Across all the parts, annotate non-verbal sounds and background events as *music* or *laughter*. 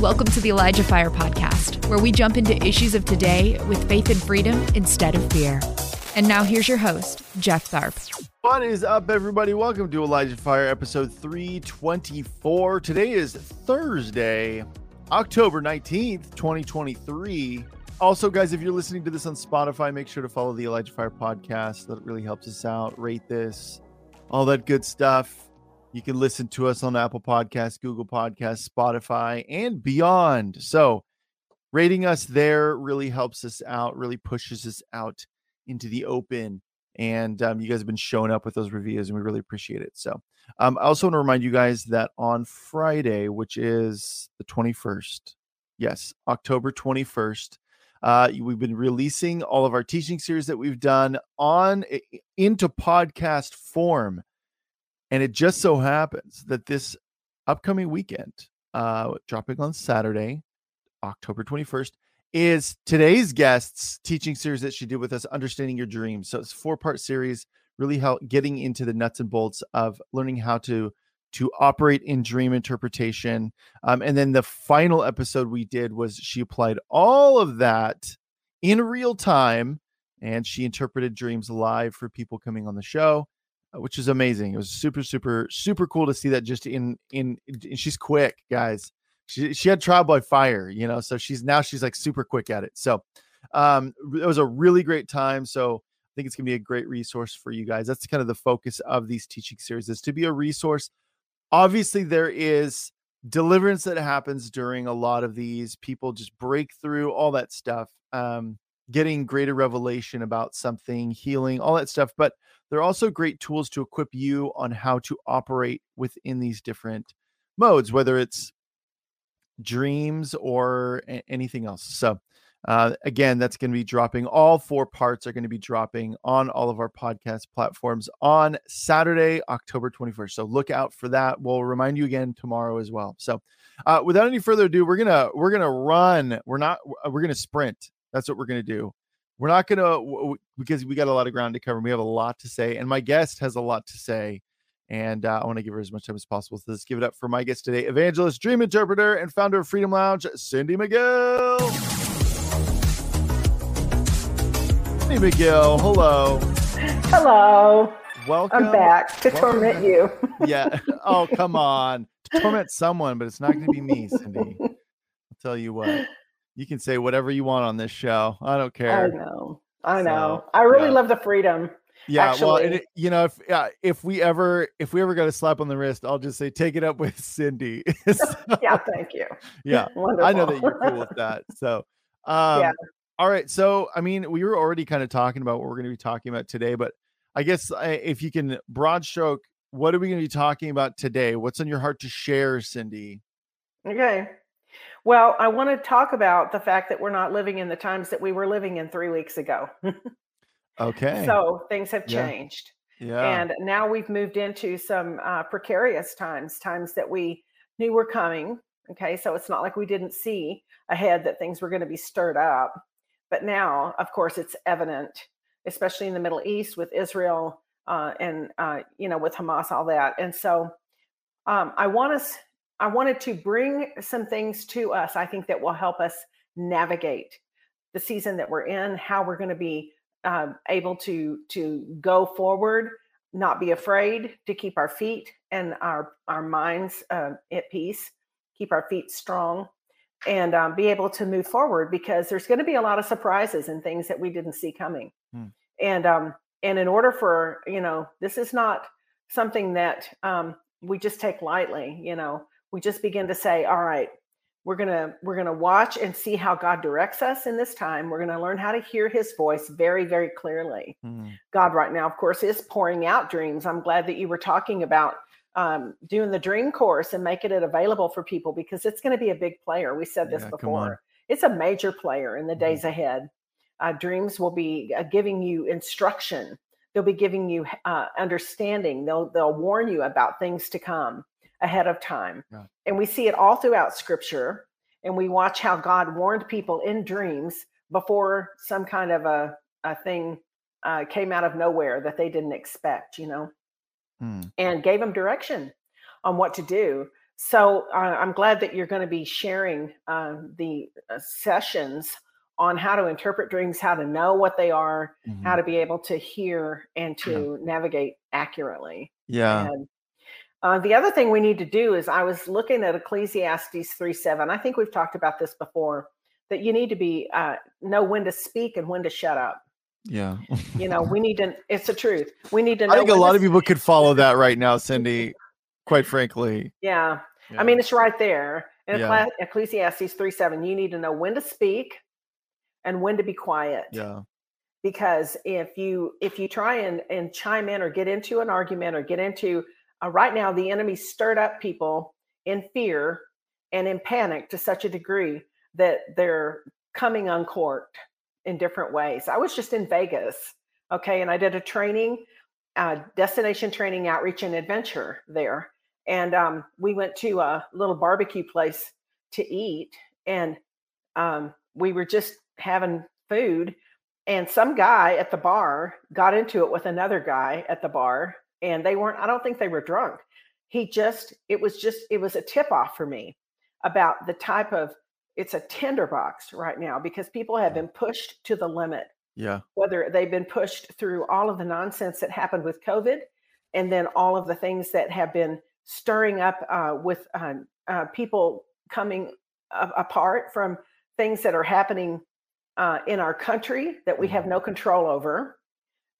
Welcome to the Elijah Fire Podcast, where we jump into issues of today with faith and freedom instead of fear. And now here's your host, Jeff Tharp. What is up, everybody? Welcome to Elijah Fire, episode 324. Today is Thursday, October 19th, 2023. Also, guys, if you're listening to this on Spotify, make sure to follow the Elijah Fire podcast. That really helps us out. Rate this, all that good stuff. You can listen to us on Apple Podcasts, Google Podcasts, Spotify, and beyond. So, rating us there really helps us out, really pushes us out into the open. And um, you guys have been showing up with those reviews, and we really appreciate it. So, um, I also want to remind you guys that on Friday, which is the 21st, yes, October 21st, uh, we've been releasing all of our teaching series that we've done on into podcast form. And it just so happens that this upcoming weekend, uh, dropping on Saturday, October 21st, is today's guest's teaching series that she did with us, Understanding Your Dreams. So it's four part series, really help getting into the nuts and bolts of learning how to to operate in dream interpretation. Um, and then the final episode we did was she applied all of that in real time and she interpreted dreams live for people coming on the show. Uh, which is amazing. It was super, super, super cool to see that just in in, in she's quick, guys. She she had trial by fire, you know, so she's now she's like super quick at it. So um it was a really great time. So I think it's gonna be a great resource for you guys. That's kind of the focus of these teaching series is to be a resource. Obviously, there is deliverance that happens during a lot of these. People just break through all that stuff. Um, getting greater revelation about something, healing, all that stuff. But they're also great tools to equip you on how to operate within these different modes, whether it's dreams or a- anything else. So, uh, again, that's going to be dropping. All four parts are going to be dropping on all of our podcast platforms on Saturday, October 21st. So look out for that. We'll remind you again tomorrow as well. So, uh, without any further ado, we're gonna we're gonna run. We're not. We're gonna sprint. That's what we're gonna do. We're not going to, because we got a lot of ground to cover. We have a lot to say, and my guest has a lot to say. And uh, I want to give her as much time as possible. So let's give it up for my guest today, evangelist, dream interpreter, and founder of Freedom Lounge, Cindy McGill. Cindy McGill, hello. Hello. Welcome. I'm back to Welcome torment you. yeah. *laughs* Oh, come on. To torment someone, but it's not going to be me, Cindy. I'll tell you what you can say whatever you want on this show. I don't care. I know. I know. So, I really yeah. love the freedom. Yeah, actually. well, it, you know, if uh, if we ever if we ever got a slap on the wrist, I'll just say take it up with Cindy. *laughs* *laughs* so, yeah, thank you. Yeah, *laughs* I know that you're cool with that. So, um, yeah. All right. So, I mean, we were already kind of talking about what we're going to be talking about today, but I guess uh, if you can broad stroke, what are we going to be talking about today? What's on your heart to share, Cindy? Okay. Well, I want to talk about the fact that we're not living in the times that we were living in three weeks ago. *laughs* okay. So things have changed. Yeah. And now we've moved into some uh, precarious times, times that we knew were coming. Okay. So it's not like we didn't see ahead that things were going to be stirred up. But now, of course, it's evident, especially in the Middle East with Israel uh, and, uh, you know, with Hamas, all that. And so um, I want us I wanted to bring some things to us, I think that will help us navigate the season that we're in, how we're going to be um, able to to go forward, not be afraid, to keep our feet and our our minds uh, at peace, keep our feet strong, and um, be able to move forward because there's going to be a lot of surprises and things that we didn't see coming. Hmm. And um, and in order for you know, this is not something that um, we just take lightly. You know, we just begin to say, all right, we're going to we're going to watch and see how God directs us in this time. We're going to learn how to hear his voice very very clearly. Mm. God right now of course is pouring out dreams. I'm glad that you were talking about um, doing the dream course and making it available for people because it's going to be a big player. We said this yeah, before. It's a major player in the mm. days ahead. Uh, dreams will be uh, giving you instruction. They'll be giving you uh, understanding. They'll they'll warn you about things to come ahead of time. Yeah. And we see it all throughout scripture. And we watch how God warned people in dreams before some kind of a, a thing uh, came out of nowhere that they didn't expect, you know, hmm. and gave them direction on what to do. so uh, I'm glad that you're going to be sharing uh, the uh, sessions on how to interpret dreams, how to know what they are, mm-hmm. how to be able to hear and to yeah. navigate accurately. Yeah. And, uh, the other thing we need to do is I was looking at Ecclesiastes 3 7. I think we've talked about this before that you need to be uh, know when to speak and when to shut up. Yeah. you *laughs* know, we need to, it's the truth. We need to know. I think a lot of people could follow that right now, Cindy, quite frankly. Yeah. yeah. I mean, it's right there. In yeah. Ecclesiastes 3 7, you need to know when to speak and when to be quiet. Yeah. Because if you if you try and and chime in or get into an argument or get into uh, right now the enemy stirred up people in fear and in panic to such a degree that they're coming uncorked in different ways. I was just in Vegas, okay, and I did a training, uh, destination training, outreach, and adventure there. And um, we went to a little barbecue place to eat, and um, we were just having food. And some guy at the bar got into it with another guy at the bar, and they weren't, I don't think they were drunk. He just, it was just, it was a tip off for me about the type of it's a tinderbox right now because people have been pushed to the limit. Yeah. Whether they've been pushed through all of the nonsense that happened with COVID and then all of the things that have been stirring up uh, with uh, uh, people coming a- apart from things that are happening uh, in our country that we have mm-hmm. no control over.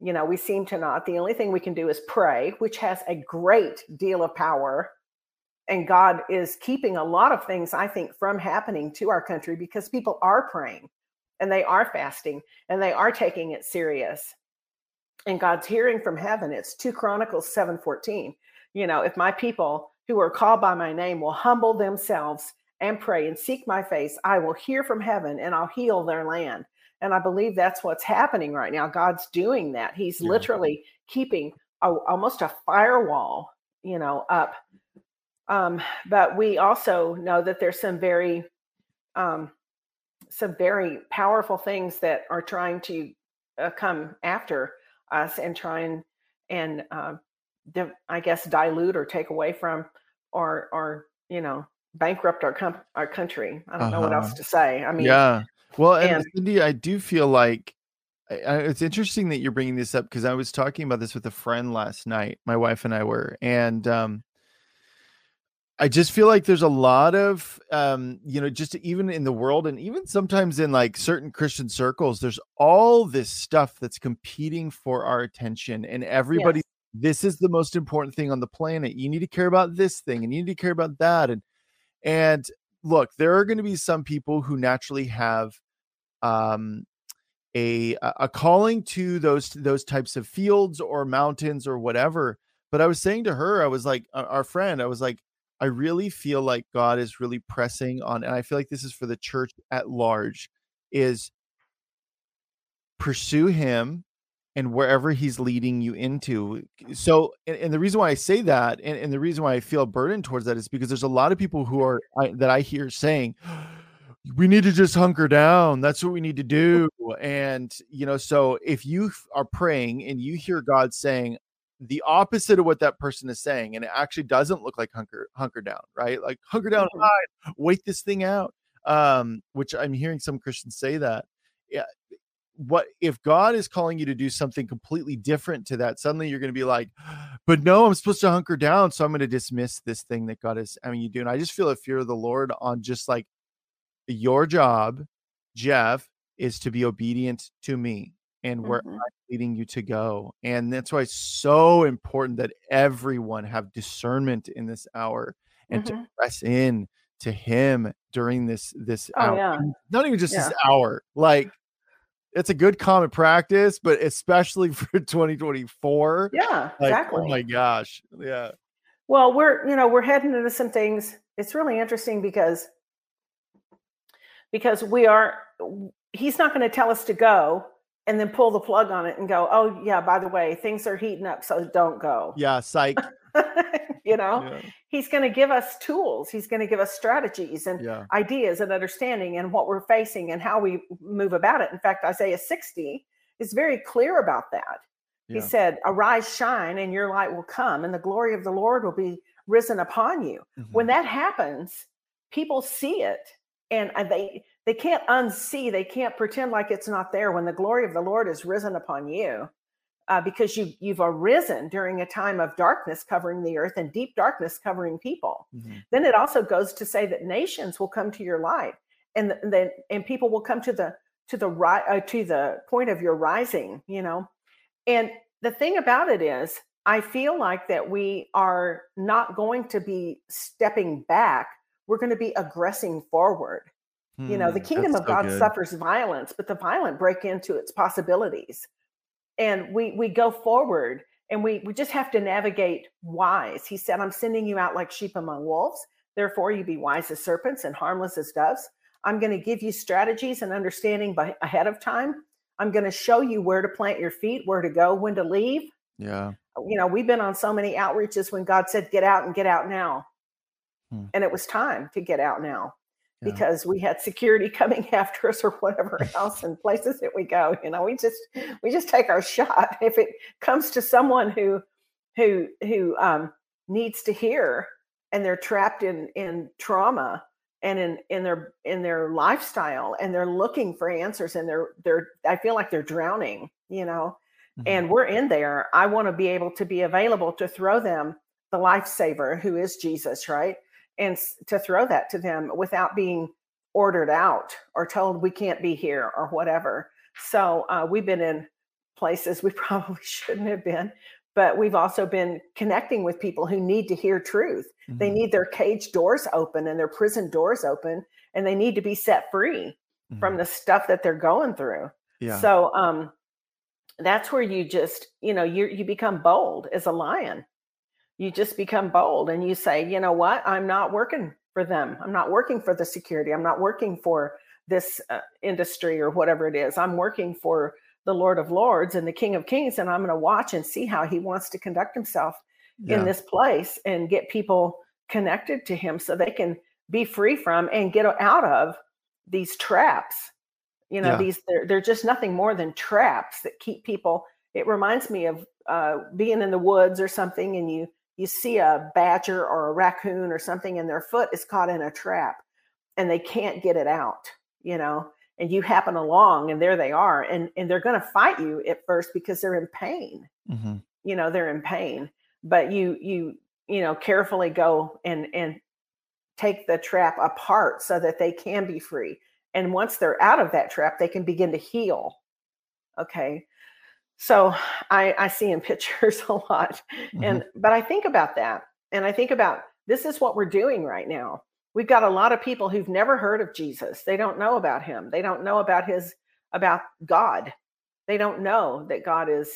You know, we seem to not. The only thing we can do is pray, which has a great deal of power and God is keeping a lot of things, I think, from happening to our country because people are praying and they are fasting and they are taking it serious. And God's hearing from heaven. It's 2 Chronicles 7:14. You know, if my people who are called by my name will humble themselves and pray and seek my face, I will hear from heaven and I'll heal their land. And I believe that's what's happening right now. God's doing that. He's yeah. literally keeping a, almost a firewall, you know, up um, but we also know that there's some very um, some very powerful things that are trying to uh, come after us and try and and uh, di- I guess dilute or take away from or or you know bankrupt our com- our country. I don't uh-huh. know what else uh-huh. to say. I mean, yeah. Well, and, and Cindy, I do feel like it's interesting that you're bringing this up because I was talking about this with a friend last night. My wife and I were, and um, I just feel like there's a lot of, um, you know, just even in the world and even sometimes in like certain Christian circles, there's all this stuff that's competing for our attention. And everybody, yes. this is the most important thing on the planet. You need to care about this thing and you need to care about that. And, and look, there are going to be some people who naturally have, um, a a calling to those those types of fields or mountains or whatever but i was saying to her i was like our friend i was like I really feel like God is really pressing on, and I feel like this is for the church at large, is pursue Him and wherever He's leading you into. So, and, and the reason why I say that, and, and, the reason why I feel burdened towards that, is because there's a lot of people who are I, that I hear saying. We need to just hunker down. That's what we need to do. And, you know, so if you are praying and you hear God saying, the opposite of what that person is saying and it actually doesn't look like hunker hunker down right like hunker down mm-hmm. hide wait this thing out um which i'm hearing some christians say that yeah what if god is calling you to do something completely different to that suddenly you're going to be like *gasps* but no i'm supposed to hunker down so i'm going to dismiss this thing that god is having you do and i just feel a fear of the lord on just like your job jeff is to be obedient to me and where mm-hmm. I'm leading you to go. And that's why it's so important that everyone have discernment in this hour and mm-hmm. to press in to him during this this oh, hour. Yeah. Not even just yeah. this hour. Like it's a good common practice, but especially *laughs* for 2024. Yeah, like, oh exactly. Oh my gosh. Yeah. Well, we're you know, we're heading into some things. It's really interesting because because we are he's not going to tell us to go and then pull the plug on it and go, oh yeah, by the way, things are heating up, so don't go. Yeah, psych. *laughs* you know, yeah. He's going to give us tools. He's going to give us strategies and yeah. ideas and understanding and what we're facing and how we move about it. In fact, Isaiah 60 is very clear about that. Yeah. He said, "Arise, shine, and your light will come, and the glory of the Lord will be risen upon you. Mm-hmm. When that happens, people see it and uh, they they can't unsee, they can't pretend like it's not there when the glory of the Lord is risen upon you. Uh, because you you've arisen during a time of darkness covering the earth and deep darkness covering people. Mm-hmm. Then it also goes to say that nations will come to your light, and then and people will come to the to the right uh, to the point of your rising. You know, and the thing about it is, I feel like that we are not going to be stepping back. We're going to be aggressing forward. you know, the Hmm, kingdom of so God good. suffers violence, but the violent break into its possibilities. And we we go forward and we we just have to navigate wise. He said, I'm sending you out like sheep among wolves. Therefore, you be wise as serpents and harmless as doves. I'm going to give you strategies and understanding by, ahead of time. I'm going to show you where to plant your feet, where to go, when to leave. Yeah. You know, we've been on so many outreaches when God said, get out and get out now. Hmm. And it was time to get out now Yeah. because we had security *laughs* coming after us or whatever *laughs* else and places that we go. You know, we just we just take our shot. *laughs* If it comes to someone who who who um, needs to hear and they're trapped in in trauma and in in their in their lifestyle and they're looking for answers and they're they're I feel like they're drowning, you know, Mhm. and we're in there. I want to be able to be available to throw them the lifesaver who is Jesus, right? And to throw that to them without being ordered out or told we can't be here or whatever. So uh, we've been in places we *laughs* probably shouldn't have been, but we've also been connecting with people who need to hear truth. They Mhm. need their cage doors open and their prison doors open, and they need to be set free from Mhm. the stuff that they're going through. yeah. So um, that's where you just, you know, you you become bold as a lion. You just become bold and you say, you know what? I'm not working for them. I'm not working for the security. I'm not working for this uh, industry or whatever it is. I'm working for the Lord of Lords and the King of Kings, and I'm going to watch and see how He wants to conduct Himself yeah. in this place and get people connected to Him so they can be free from and get out of these traps you know Yeah. these they're, they're just nothing more than traps that keep people it reminds me of uh, being in the woods or something and you you see a badger or a raccoon or something and their foot is caught in a trap and they can't get it out you know and you happen along and there they are and and they're going to fight you at first because they're in pain Mhm. you know they're in pain but you you you know carefully go and and take the trap apart so that they can be free and once they're out of that trap they can begin to heal okay so i i see in pictures *laughs* a lot mm-hmm. and but i think about that and i think about this is what we're doing right now. We've got a lot of people who've never heard of jesus. They don't know about him. They don't know about his about god. They don't know that god is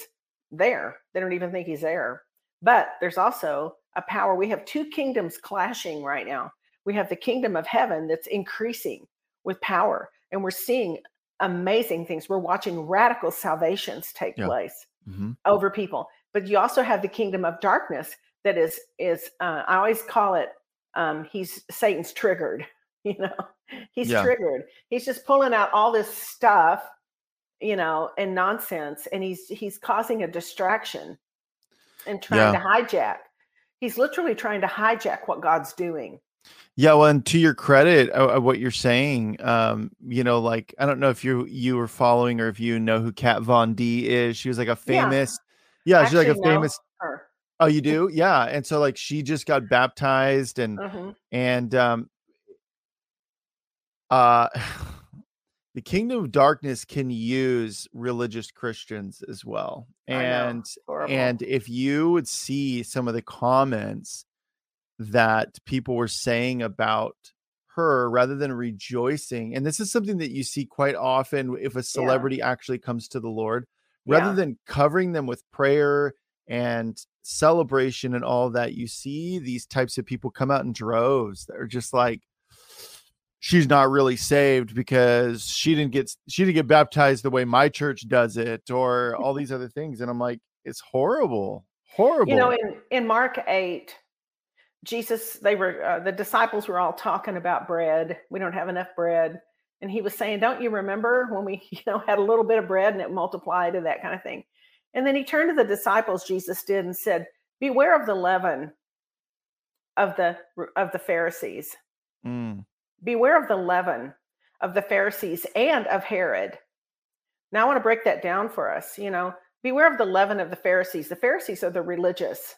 there. They don't even think he's there. But there's also a power we have two kingdoms clashing right now. We have the kingdom of heaven that's increasing with power and we're seeing amazing things. We're watching radical salvations take Yeah. place Mhm. over people. But you also have the kingdom of darkness that is is uh, i always call it um he's satan's triggered *laughs* you know? He's Yeah. triggered. He's just pulling out all this stuff you know and nonsense and he's he's causing a distraction and trying to hijack. He's literally trying to hijack what god's doing Yeah, well, and to your credit, uh, uh, what you're saying, um, you know, like I don't know if you you were following or if you know who Kat Von D is. She was like a famous, yeah, she's like a famous. Her. Oh, you do, yeah. And so like she just got baptized, and Mhm. and um, uh, *sighs* the kingdom of darkness can use religious Christians as well, and and if you would see some of the comments that people were saying about her rather than rejoicing, and this is something that you see quite often if a celebrity actually comes to the Lord, rather Yeah. than covering them with prayer and celebration and all that, you see these types of people come out in droves that are just like, she's not really saved because she didn't get she didn't get baptized the way my church does it or all *laughs* these other things and i'm like it's horrible horrible you know in in mark 8 jesus they were uh, the disciples were all talking about bread we don't have enough bread and he was saying don't you remember when we *laughs* you know had a little bit of bread and it multiplied and that kind of thing and then he turned to the disciples jesus did and said beware of the leaven of the of the Pharisees. Mm. Beware of the leaven of the Pharisees and of Herod. Now I want to break that down for us. You know, beware of the leaven of the Pharisees. The Pharisees are the religious.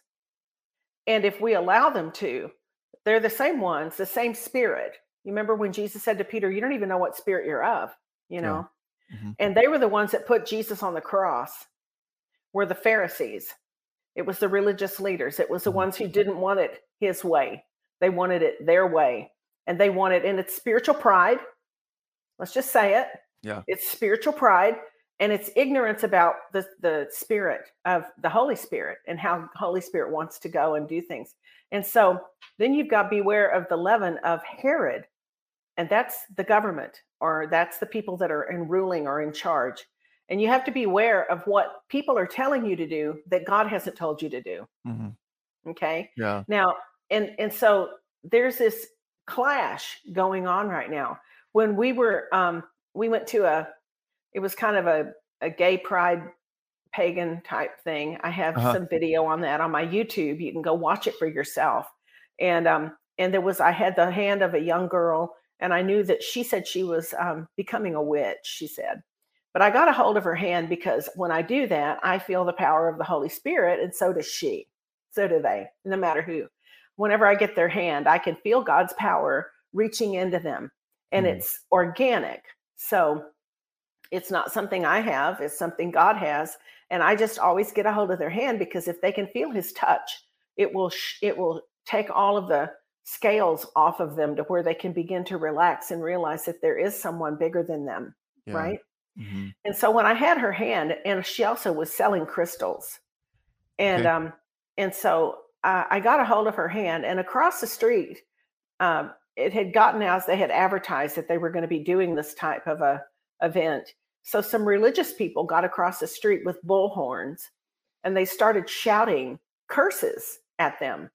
And if we allow them to, they're the same ones, the same spirit. You remember when Jesus said to Peter, You don't even know what spirit you're of, you know? Yeah. Mm-hmm. And they were the ones that put Jesus on the cross, were the Pharisees. It was the religious leaders. It was the Mhm. ones who didn't want it his way. They wanted it their way. And they wanted, and it's spiritual pride. Let's just say it. Yeah. It's spiritual pride and it's ignorance about the, the spirit of the Holy Spirit and how Holy Spirit wants to go and do things. And so then you've got beware of the leaven of Herod, and that's the government or that's the people that are in ruling or in charge. And you have to be aware of what people are telling you to do that God hasn't told you to do. mm-hmm. Okay. Yeah. Now, and and so there's this clash going on right now. When we were um we went to a it was kind of a, a gay pride pagan type thing. I have Uh-huh. some video on that on my YouTube. You can go watch it for yourself. And um and there was I had the hand of a young girl and I knew that she said she was um becoming a witch, she said. But I got a hold of her hand because when I do that, I feel the power of the Holy Spirit and so does she. So do they, no matter who. Whenever I get their hand, I can feel God's power reaching into them and Mhm. it's organic. So it's not something I have, it's something God has. And I just always get a hold of their hand because if they can feel his touch, it will sh- it will take all of the scales off of them to where they can begin to relax and realize that there is someone bigger than them, Yeah. right? hmm And so when I had her hand, and she also was selling crystals, and Okay. um, and so uh, I got a hold of her hand, and across the street, um, it had gotten out. They had advertised that they were going to be doing this type of a event. So some religious people got across the street with bullhorns, and they started shouting curses at them.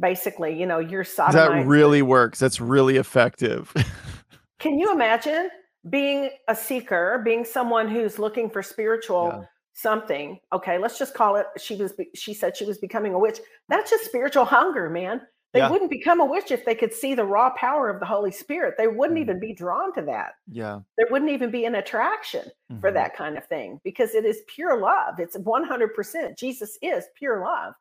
Basically, you know, you're That really works. That's really effective. *laughs* Can you imagine being a seeker, being someone who's looking for spiritual Yeah. something? Okay, let's just call it. She was. She said she was becoming a witch. That's just spiritual hunger, man. They Yeah. wouldn't become a witch if they could see the raw power of the Holy Spirit. They wouldn't Mhm. even be drawn to that. yeah. There wouldn't even be an attraction for Mhm. that kind of thing because it is pure love. It's 100%. Jesus is pure love.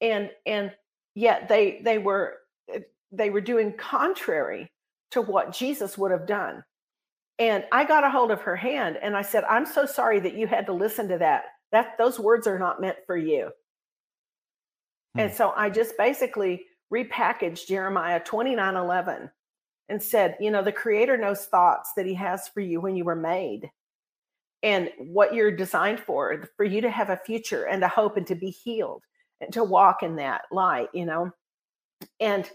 And and yet they they were eh, they were doing contrary to what Jesus would have done. And I got a hold of her hand and I said, "I'm so sorry that you had to listen to that. That those words are not meant for you." And so I just basically repackaged Jeremiah 29 11 and said, you know, the creator knows thoughts that he has for you when you were made and what you're designed for, for you to have a future and a hope and to be healed and to walk in that light, you know. And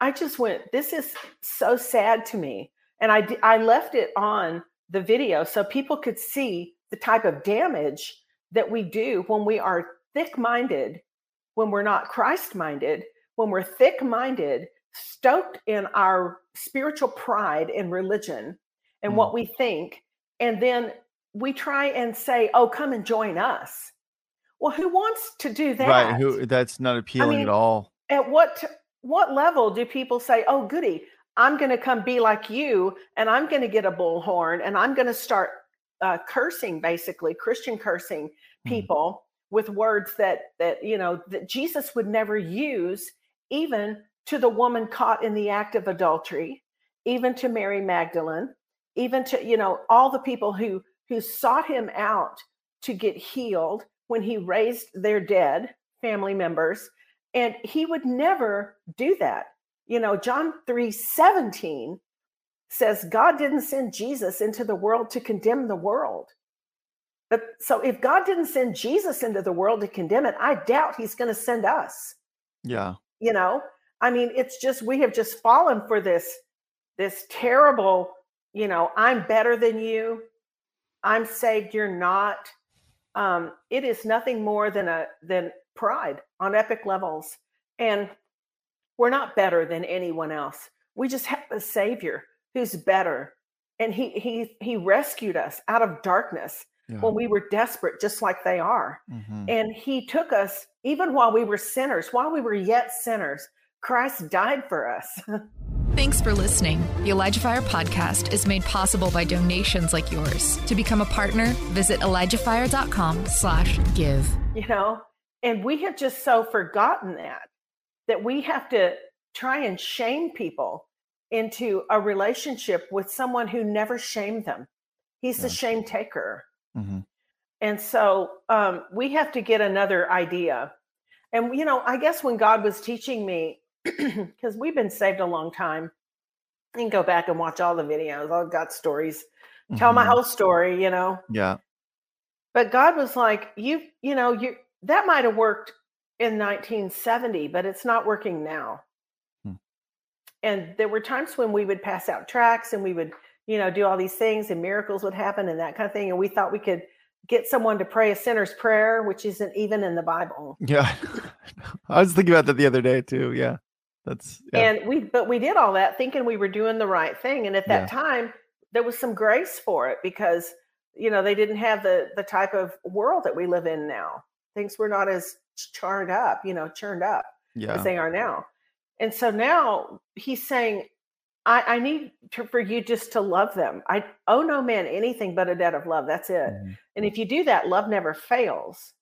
I just went, this is so sad to me. And I, I left it on the video so people could see the type of damage that we do when we are thick minded, when we're not Christ minded, when we're thick minded, stoked in our spiritual pride in religion and Mm. what we think. And then we try and say, oh, come and join us. Well, who wants to do that? Right. Who? That's not appealing mean, at all. At what what level do people say, "Oh, goody, I'm going to come be like you, and I'm going to get a bullhorn, and I'm going to start uh, cursing, basically Christian cursing Mhm. people with words that that you know that Jesus would never use, even to the woman caught in the act of adultery, even to Mary Magdalene, even to you know all the people who who sought him out to get healed when he raised their dead family members and he would never do that. You know john 3 17 says god didn't send jesus into the world to condemn the world. But so if god didn't send jesus into the world to condemn it i doubt he's going to send us. Yeah. You know i mean it's just we have just fallen for this this terrible you know i'm better than you. I'm saved. You're not. Um it is nothing more than a than pride on epic levels and we're not better than anyone else. We just have a savior who's better and he he he rescued us out of darkness Yeah. when we were desperate just like they are Mhm. and he took us even while we were sinners while we were yet sinners Christ died for us. *laughs* Thanks for listening. The Elijah Fire podcast is made possible by donations like yours. To become a partner, visit ElijahFire.com slash give. You know, and we have just so forgotten that, that we have to try and shame people into a relationship with someone who never shamed them. He's the shame taker. Mm-hmm. And so um, we have to get another idea. And, you know, I guess when God was teaching me, *clears throat* because we've been saved a long time, you can go back and watch all the videos. I've got stories, tell my Mhm. whole story, you know. Yeah. But God was like, you, you know, you that might have worked in 1970, but it's not working now. Hmm. And there were times when we would pass out tracks and we would, you know, do all these things and miracles would happen and that kind of thing. And we thought we could get someone to pray a sinner's prayer, which isn't even in the Bible. Yeah. *laughs* I was thinking about that the other day too. Yeah. That's yeah. And we, but we did all that thinking we were doing the right thing. And at that Yeah. time, there was some grace for it because, you know, they didn't have the the type of world that we live in now. Things were not as charred up, you know, churned up yeah. as they are now. And so now he's saying, I, I need to, for you just to love them. I owe no man anything but a debt of love. That's it. Mhm. And if you do that, love never fails.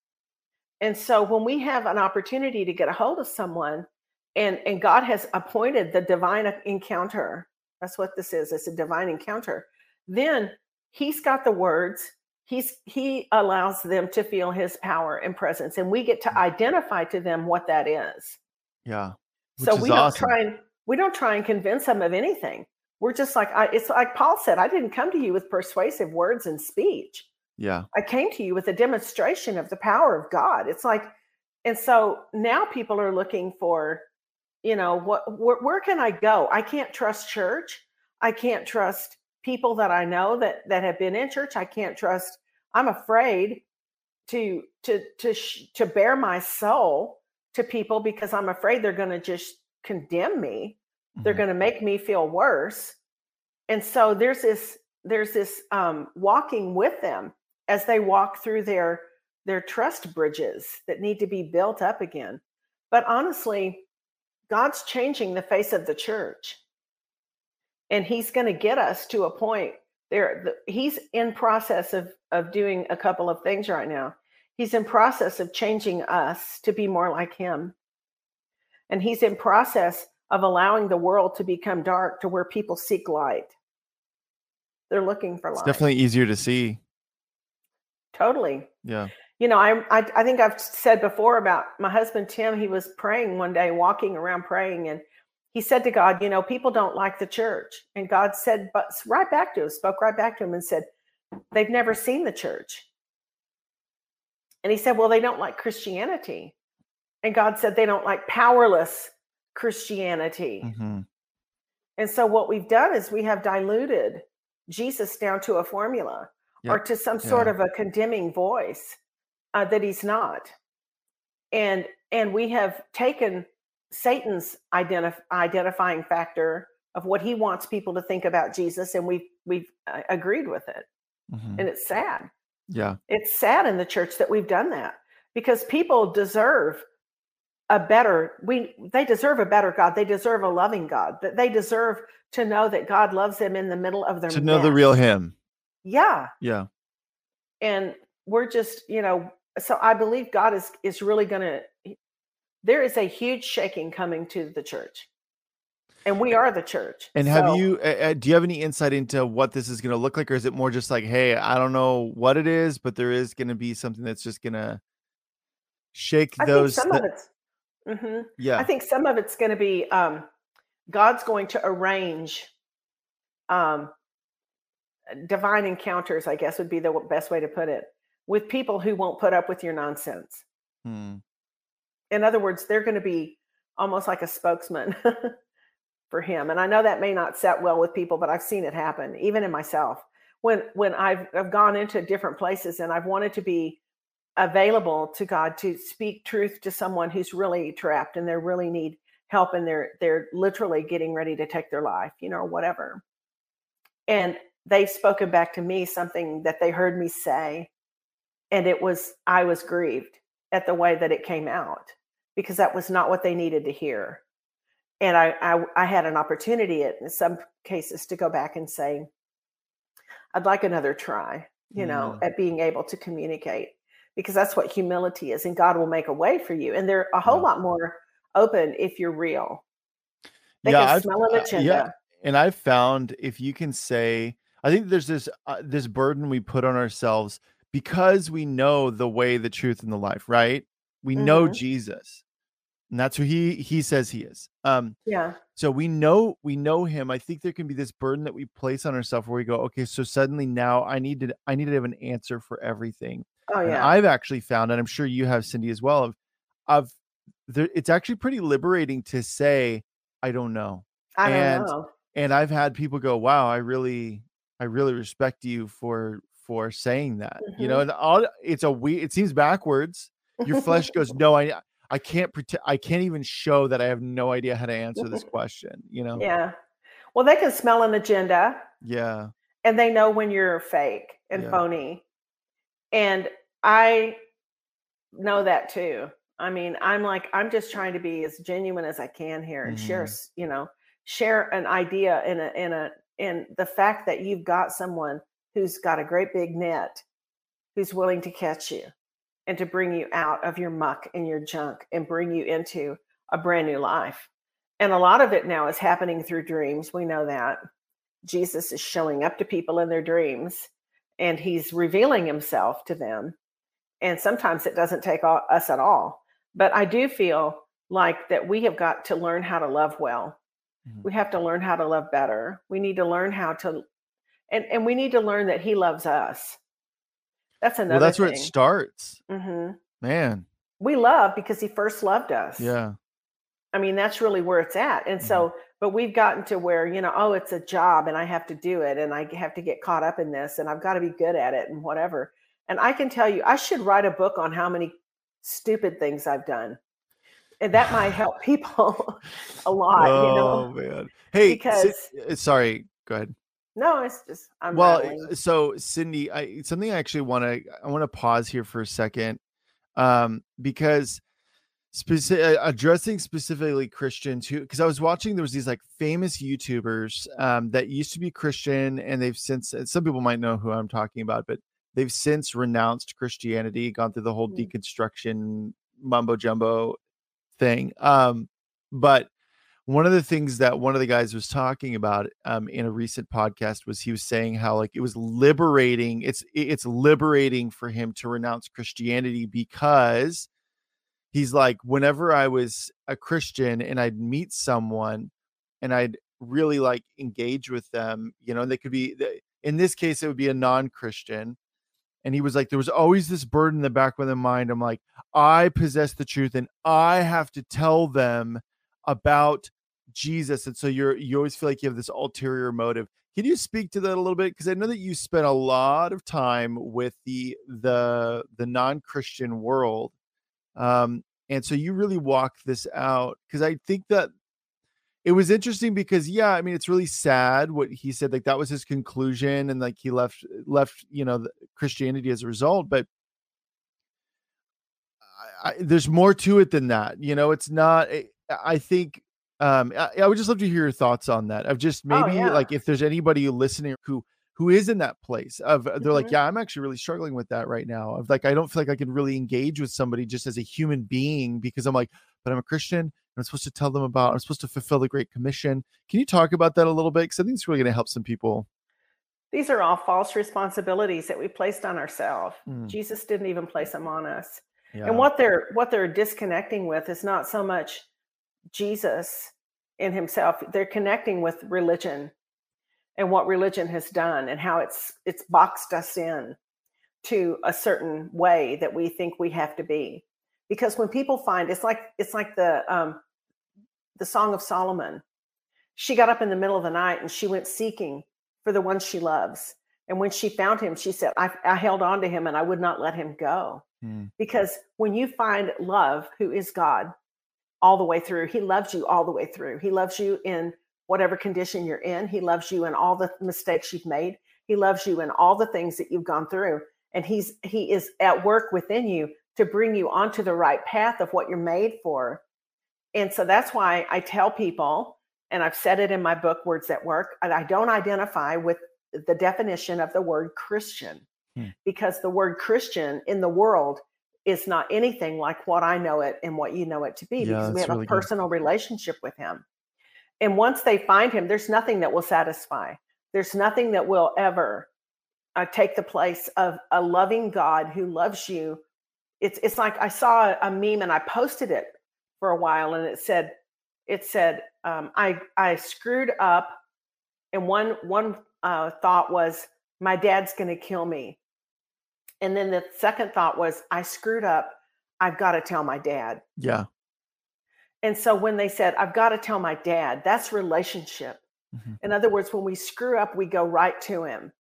And so when we have an opportunity to get a hold of someone and and God has appointed the divine encounter, that's what this is. It's a divine encounter. Then he's got the words. He's he allows them to feel his power and presence and we get to identify to them what that is. Yeah. so we don't try and we don't try and convince them of anything. We're just like I, it's like Paul said, I didn't come to you with persuasive words and speech. Yeah. I came to you with a demonstration of the power of God. It's like, and so now people are looking for, you know, what where, where can I go? I can't trust church. I can't trust people that I know that that have been in church. I can't trust. I'm afraid to to to sh- to bare my soul to people because I'm afraid they're going to just condemn me they're Mhm. going to make me feel worse. And so there's this there's this um, walking with them as they walk through their their trust bridges that need to be built up again. But honestly god's changing the face of the church. And he's going to get us to a point there the, he's in process of of doing a couple of things right now. He's in process of changing us to be more like him and he's in process of allowing the world to become dark to where people seek light. They're looking for It's light. definitely easier to see. totally. Yeah. you know I, I i think i've said before about my husband tim he was praying one day walking around praying and he said to god you know people don't like the church. And god said but right back to him spoke right back to him and said they've never seen the church. And he said well they don't like christianity and god said they don't like powerless christianity hmm and so what we've done is we have diluted Jesus down to a formula or to some sort Yeah. of a condemning voice uh, that he's not. And and we have taken Satan's identif- identifying factor of what he wants people to think about Jesus, and we've we've uh, agreed with it. hmm And it's sad. Yeah. It's sad in the church that we've done that because people deserve a better we they deserve a better god they deserve a loving god that they deserve to know that god loves them in the middle of their To know the real him. yeah Yeah. and we're just you know so i believe god is is really going to there is a huge shaking coming to the church and we are the church And have you, uh, do you have any insight into what this is going to look like? Or is it more just like, hey, I don't know what it is, but there is going to be something that's just going to shake i those? think some that- of it's hmm yeah. I think some of it's going to be um, God's going to arrange um, divine encounters, I guess would be the best way to put it, with people who won't put up with your nonsense. Hmm. In other words, they're going to be almost like a spokesman *laughs* for him. And I know that may not set well with people, but I've seen it happen, even in myself. When when I've, I've gone into different places and I've wanted to be available to God to speak truth to someone who's really trapped and they really need help and they're they're literally getting ready to take their life, you know, or whatever. And they've spoken back to me something that they heard me say. And it was I was grieved at the way that it came out because that was not what they needed to hear. and I, I I had an opportunity in some cases to go back and say, I'd like another try, you know, Mm. at being able to communicate because that's what humility is, and God will make a way for you. And they're a whole Yeah. lot more open if you're real. They Yeah, can I've- smell an uh, yeah. and I've found if you can say, I think there's this uh, this burden we put on ourselves because we know the way, the truth, and the life. Right? We know Mhm. Jesus, and that's who he he says he is. Um, Yeah. so we know we know him. I think there can be this burden that we place on ourselves where we go, okay, so suddenly now I need to I need to have an answer for everything. Oh And yeah. I've actually found, and I'm sure you have, Cindy, as well. Of, of there, it's actually pretty liberating to say, I don't know I don't and- know. and I've had people go, "Wow, I really, I really respect you for for saying that." You know, Mhm. and all it's a we. It seems backwards. Your flesh *laughs* goes, "No, I, I can't pretend. I can't even show that I have no idea how to answer this *laughs* question." You know? yeah. Well, they can smell an agenda. Yeah. and they know when you're fake and Yeah. phony. And I know that too. I mean, I'm like, I'm just trying to be as genuine as I can here and share, Mhm. s- you know, share an idea in a in a in the fact that you've got someone who's got a great big net who's willing to catch you and to bring you out of your muck and your junk and bring you into a brand new life. And a lot of it now is happening through dreams. We know that. Jesus is showing up to people in their dreams and he's revealing himself to them. And sometimes it doesn't take all, us at all. But I do feel like that we have got to learn how to love well. Mhm. We have to learn how to love better. We need to learn how to, and, and we need to learn that he loves us. That's another Well, that's where it starts, hmm man. We love because he first loved us. Yeah. I mean, that's really where it's at. And Mhm. so, but we've gotten to where, you know, oh, it's a job and I have to do it and I have to get caught up in this and I've got to be good at it and whatever. And I can tell you, I should write a book on how many stupid things I've done. And that might *laughs* help people *laughs* a lot, oh you know. man. Hey, because- uh, sorry. Go ahead. No, it's just I'm well rattling. uh, so cindy i something i actually want to i want to pause here for a second um because specific addressing specifically christians who because i was watching there was these like famous youtubers um that used to be christian and they've since and some people might know who i'm talking about but they've since renounced christianity gone through the whole Mm. deconstruction mumbo jumbo thing um but one of the things that one of the guys was talking about um, in a recent podcast was he was saying how like it was liberating it's it's liberating for him to renounce christianity because he's like whenever i was a christian and i'd meet someone and i'd really like engage with them you know they could be in this case it would be a non-christian and he was like there was always this burden in the back of the mind i'm like i possess the truth and i have to tell them about Jesus. And so you're you always feel like you have this ulterior motive. Can you speak to that a little bit? Because I know that you spent a lot of time with the the the non-Christian world. Um, and so you really walk this out because I think that it was interesting because yeah, I mean it's really sad what he said, like that was his conclusion, and like he left left, you know, Christianity as a result, but I, I, there's more to it than that. You know, it's not. I- I think. Um, I, I would just love to hear your thoughts on that. Of just Oh, maybe yeah. like if there's anybody listening who who is in that place of they're like, Mhm. yeah, I'm actually really struggling with that right now. Of like, I don't feel like I can really engage with somebody just as a human being because I'm like, but I'm a Christian. And I'm supposed to tell them about. I'm supposed to fulfill the Great Commission. Can you talk about that a little bit? Because I think it's really going to help some people. These are all false responsibilities that we placed on ourselves. Mm. Jesus didn't even place them on us. Yeah. and what they're what they're disconnecting with is not so much jesus in himself they're connecting with religion and what religion has done and how it's it's boxed us in to a certain way that we think we have to be. Because when people find it's like it's like the um the song of solomon. She got up in the middle of the night and she went seeking for the one she loves. And when she found him she said i, I held on to him and i would not let him go. Mm. because when you find love who is god all the way through he loves you all the way through. He loves you in whatever condition you're in he loves you and all the mistakes you've made he loves you and all the things that you've gone through and he's he is at work within you to bring you onto the right path of what you're made for and so that's why I tell people, and I've said it in my book, Words That Work, I don't identify with the definition of the word Christian hmm. because the word Christian in the world is not anything like what I know it and what you know it to be yeah, because we have really a personal good. relationship with him. And once they find him, there's nothing that will satisfy. There's nothing that will ever uh, take the place of a loving God who loves you. It's it's like I saw a meme and I posted it for a while, and it said it said um, I I screwed up, and one one uh, thought was my dad's going to kill me, and then the second thought was I screwed up. I've got to tell my dad. Yeah. And so when they said I've got to tell my dad, that's relationship. Mm-hmm. In other words, when we screw up, we go right to him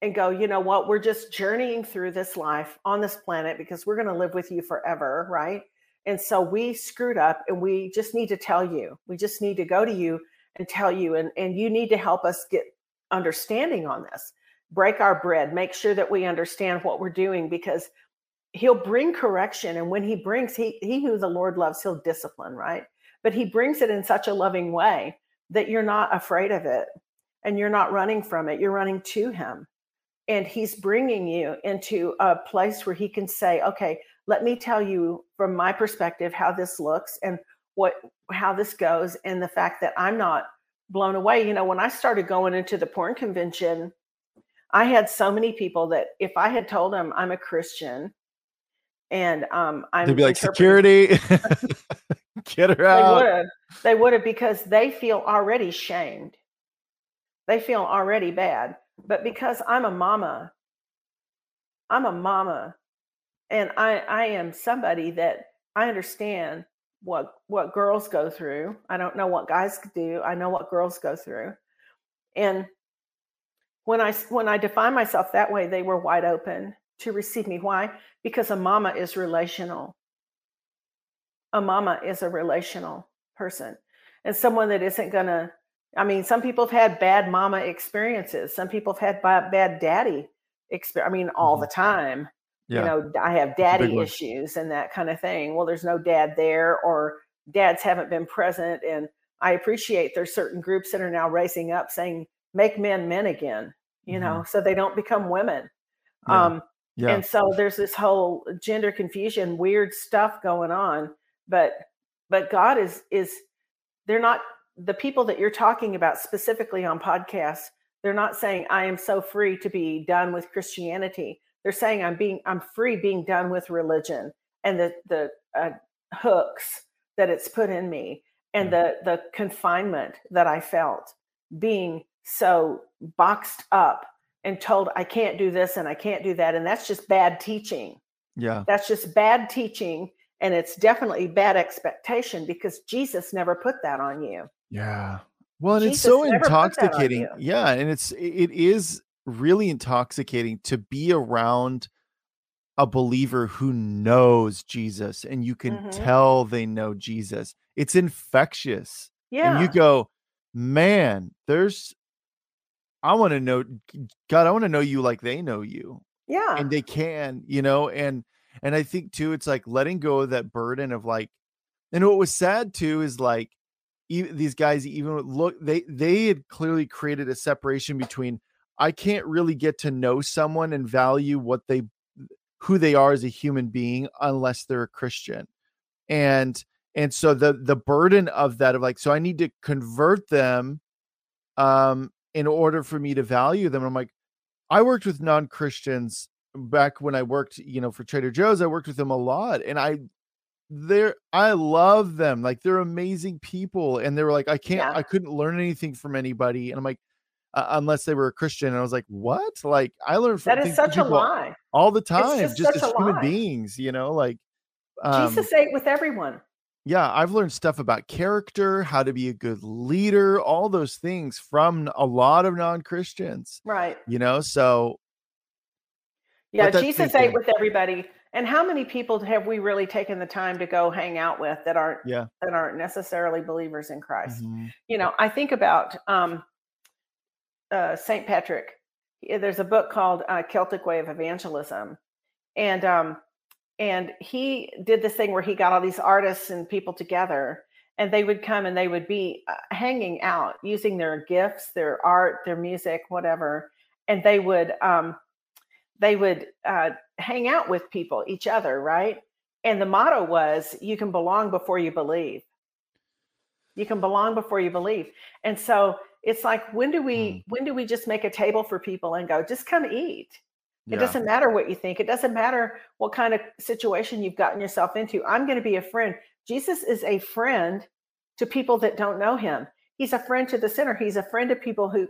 and go, you know what, we're just journeying through this life on this planet because we're going to live with you forever, right? And so we screwed up and we just need to tell you. We just need to go to you and tell you and and you need to help us get understanding on this. Break our bread, make sure that we understand what we're doing because he'll bring correction and when he brings he he who the Lord loves, he'll discipline, right? But he brings it in such a loving way that you're not afraid of it and you're not running from it. You're running to him and he's bringing you into a place where he can say okay let me tell you from my perspective how this looks and what how this goes and the fact that i'm not blown away you know when i started going into the porn convention i had so many people that if i had told them i'm a christian and um i'm they'd be like security *laughs* *laughs* get her out they would have they would have because they feel already shamed they feel already bad but because I'm a mama, I'm a mama and I I am somebody that I understand what what girls go through. I don't know what guys do. I know what girls go through. And when I when I define myself that way, they were wide open to receive me. Why? Because a mama is relational. A mama is a relational person and someone that isn't going to I mean, some people have had bad mama experiences. Some people have had bad daddy experience. I mean, all mm-hmm. the time. Yeah. You know, I have daddy issues and that kind of thing. Well, there's no dad there, or dads haven't been present. And I appreciate there's certain groups that are now raising up saying, make men men again, you mm-hmm. know, so they don't become women. Yeah. Um, yeah. And so there's this whole gender confusion, weird stuff going on. But but God is is they're not the people that you're talking about specifically on podcasts, they're not saying I am so free to be done with Christianity. They're saying I'm being I'm free being done with religion and the the uh, hooks that it's put in me and the the confinement that I felt being so boxed up and told I can't do this and I can't do that and that's just bad teaching. Yeah. That's just bad teaching and it's definitely bad expectation because Jesus never put that on you. Yeah. Well, and Jesus it's so intoxicating. Yeah, and it's it is really intoxicating to be around a believer who knows Jesus and you can mm-hmm. tell they know Jesus. It's infectious. Yeah. And you go, "Man, there's I want to know God, I want to know you like they know you." Yeah. And they can, you know, and and I think too it's like letting go of that burden of like and what was sad too is like even these guys even look they they had clearly created a separation between I can't really get to know someone and value what they who they are as a human being unless they're a Christian. And and so the the burden of that of like so I need to convert them um in order for me to value them. I'm like I worked with non-Christians back when I worked, you know, for Trader Joe's, I worked with them a lot and I they're I love them. Like they're amazing people. And they were like, I can't, yeah. I couldn't learn anything from anybody. And I'm like, uh, unless they were a Christian. And I was like, what? Like I learned from that is such a lie all the time, just, just as human lie. beings, you know, like um, Jesus ate with everyone. Yeah, I've learned stuff about character, how to be a good leader, all those things from a lot of non-Christians. Right. You know, so yeah, Jesus ate with everybody and how many people have we really taken the time to go hang out with that aren't yeah. that aren't necessarily believers in Christ? Mm-hmm. You know, I think about um, uh, Saint Patrick. There's a book called uh, Celtic Way of Evangelism, and um, and he did this thing where he got all these artists and people together, and they would come and they would be uh, hanging out using their gifts, their art, their music, whatever, and they would um, they would uh, hang out with people, each other, right? And the motto was, "You can belong before you believe." You can belong before you believe, and so it's like, when do we Mm. when do we just make a table for people and go, just come eat? It Yeah. doesn't matter what you think. It doesn't matter what kind of situation you've gotten yourself into. I'm going to be a friend. Jesus is a friend to people that don't know him. He's a friend to the sinner. He's a friend to people who,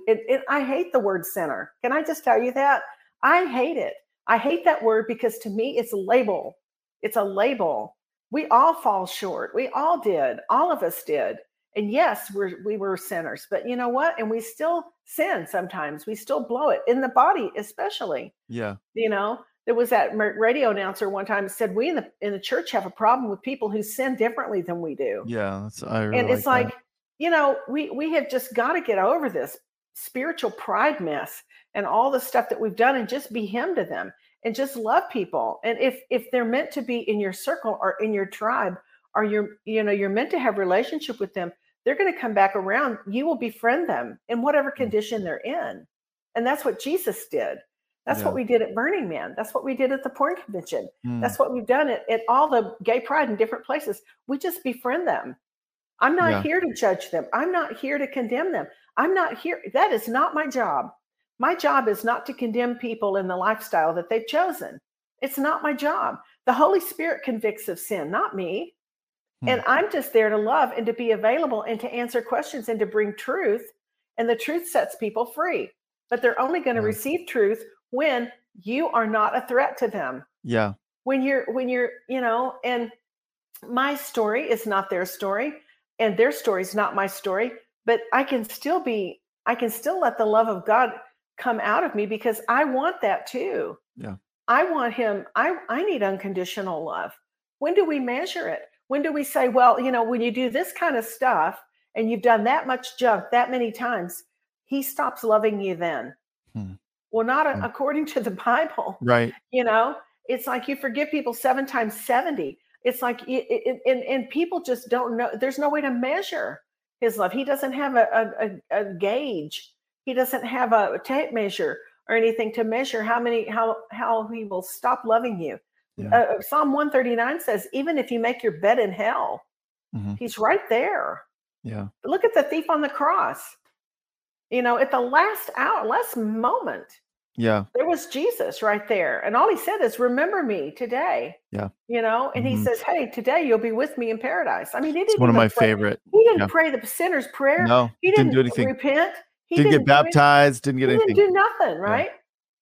I hate the word sinner. Can I just tell you that? I hate it. I hate that word because to me, it's a label. It's a label. We all fall short. We all did. All of us did. And yes, we're, we were sinners, but you know what? And we still sin sometimes. We still blow it in the body, especially Yeah. you know there was that radio announcer one time said we in the in the church have a problem with people who sin differently than we do Yeah. That's, I really and it's like, like you know we we have just got to get over this spiritual pride mess and all the stuff that we've done and just be him to them and just love people and if if they're meant to be in your circle or in your tribe or you're you know you're meant to have relationship with them they're going to come back around you will befriend them in whatever condition they're in. And that's what jesus did. That's Yeah. what we did at burning man. That's what we did at the porn convention. Mm. that's what we've done at, at all the gay pride in different places. We just befriend them. I'm not Yeah. here to judge them. I'm not here to condemn them. I'm not here that is not my job. My job is not to condemn people in the lifestyle that they've chosen. It's not my job. The holy spirit convicts of sin not me Hmm. and i'm just there to love and to be available and to answer questions and to bring truth and the truth sets people free but they're only going to receive truth when you are not a threat to them yeah. when you're when you're you know and my story is not their story and their story is not my story but i can still be i can still let the love of god come out of me because i want that too Yeah. i want him i i need unconditional love when do we measure it when do we say well you know when you do this kind of stuff and you've done that much junk that many times he stops loving you then Hmm. well not Hmm. according to the bible Right. you know it's like you forgive people seven times 70 it's like it, it, and, and people just don't know there's no way to measure his love he doesn't have a, a, a gauge he doesn't have a tape measure or anything to measure how many how how he will stop loving you Yeah. uh, psalm 139 says even if you make your bed in hell Mhm. he's right there Yeah. look at the thief on the cross you know at the last hour last moment Yeah. there was Jesus right there. And all he said is, Remember me today. Yeah. You know, and Mhm. he says, Hey, today you'll be with me in paradise. I mean, he It's didn't one of my pray- favorite. He didn't yeah. pray the sinner's prayer. No. he Didn't didn't, do anything. repent. He Didn't get do any- baptized. Didn't get He anything. didn't do nothing, right?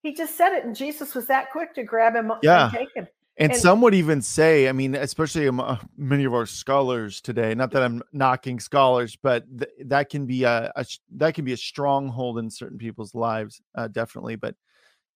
He just said it, and Jesus was that quick to grab him Yeah. and take him. And, And- some would even say, I mean, especially among many of our scholars today. Not that I'm knocking scholars, but th- that can be a, a that can be a stronghold in certain people's lives, uh, definitely. But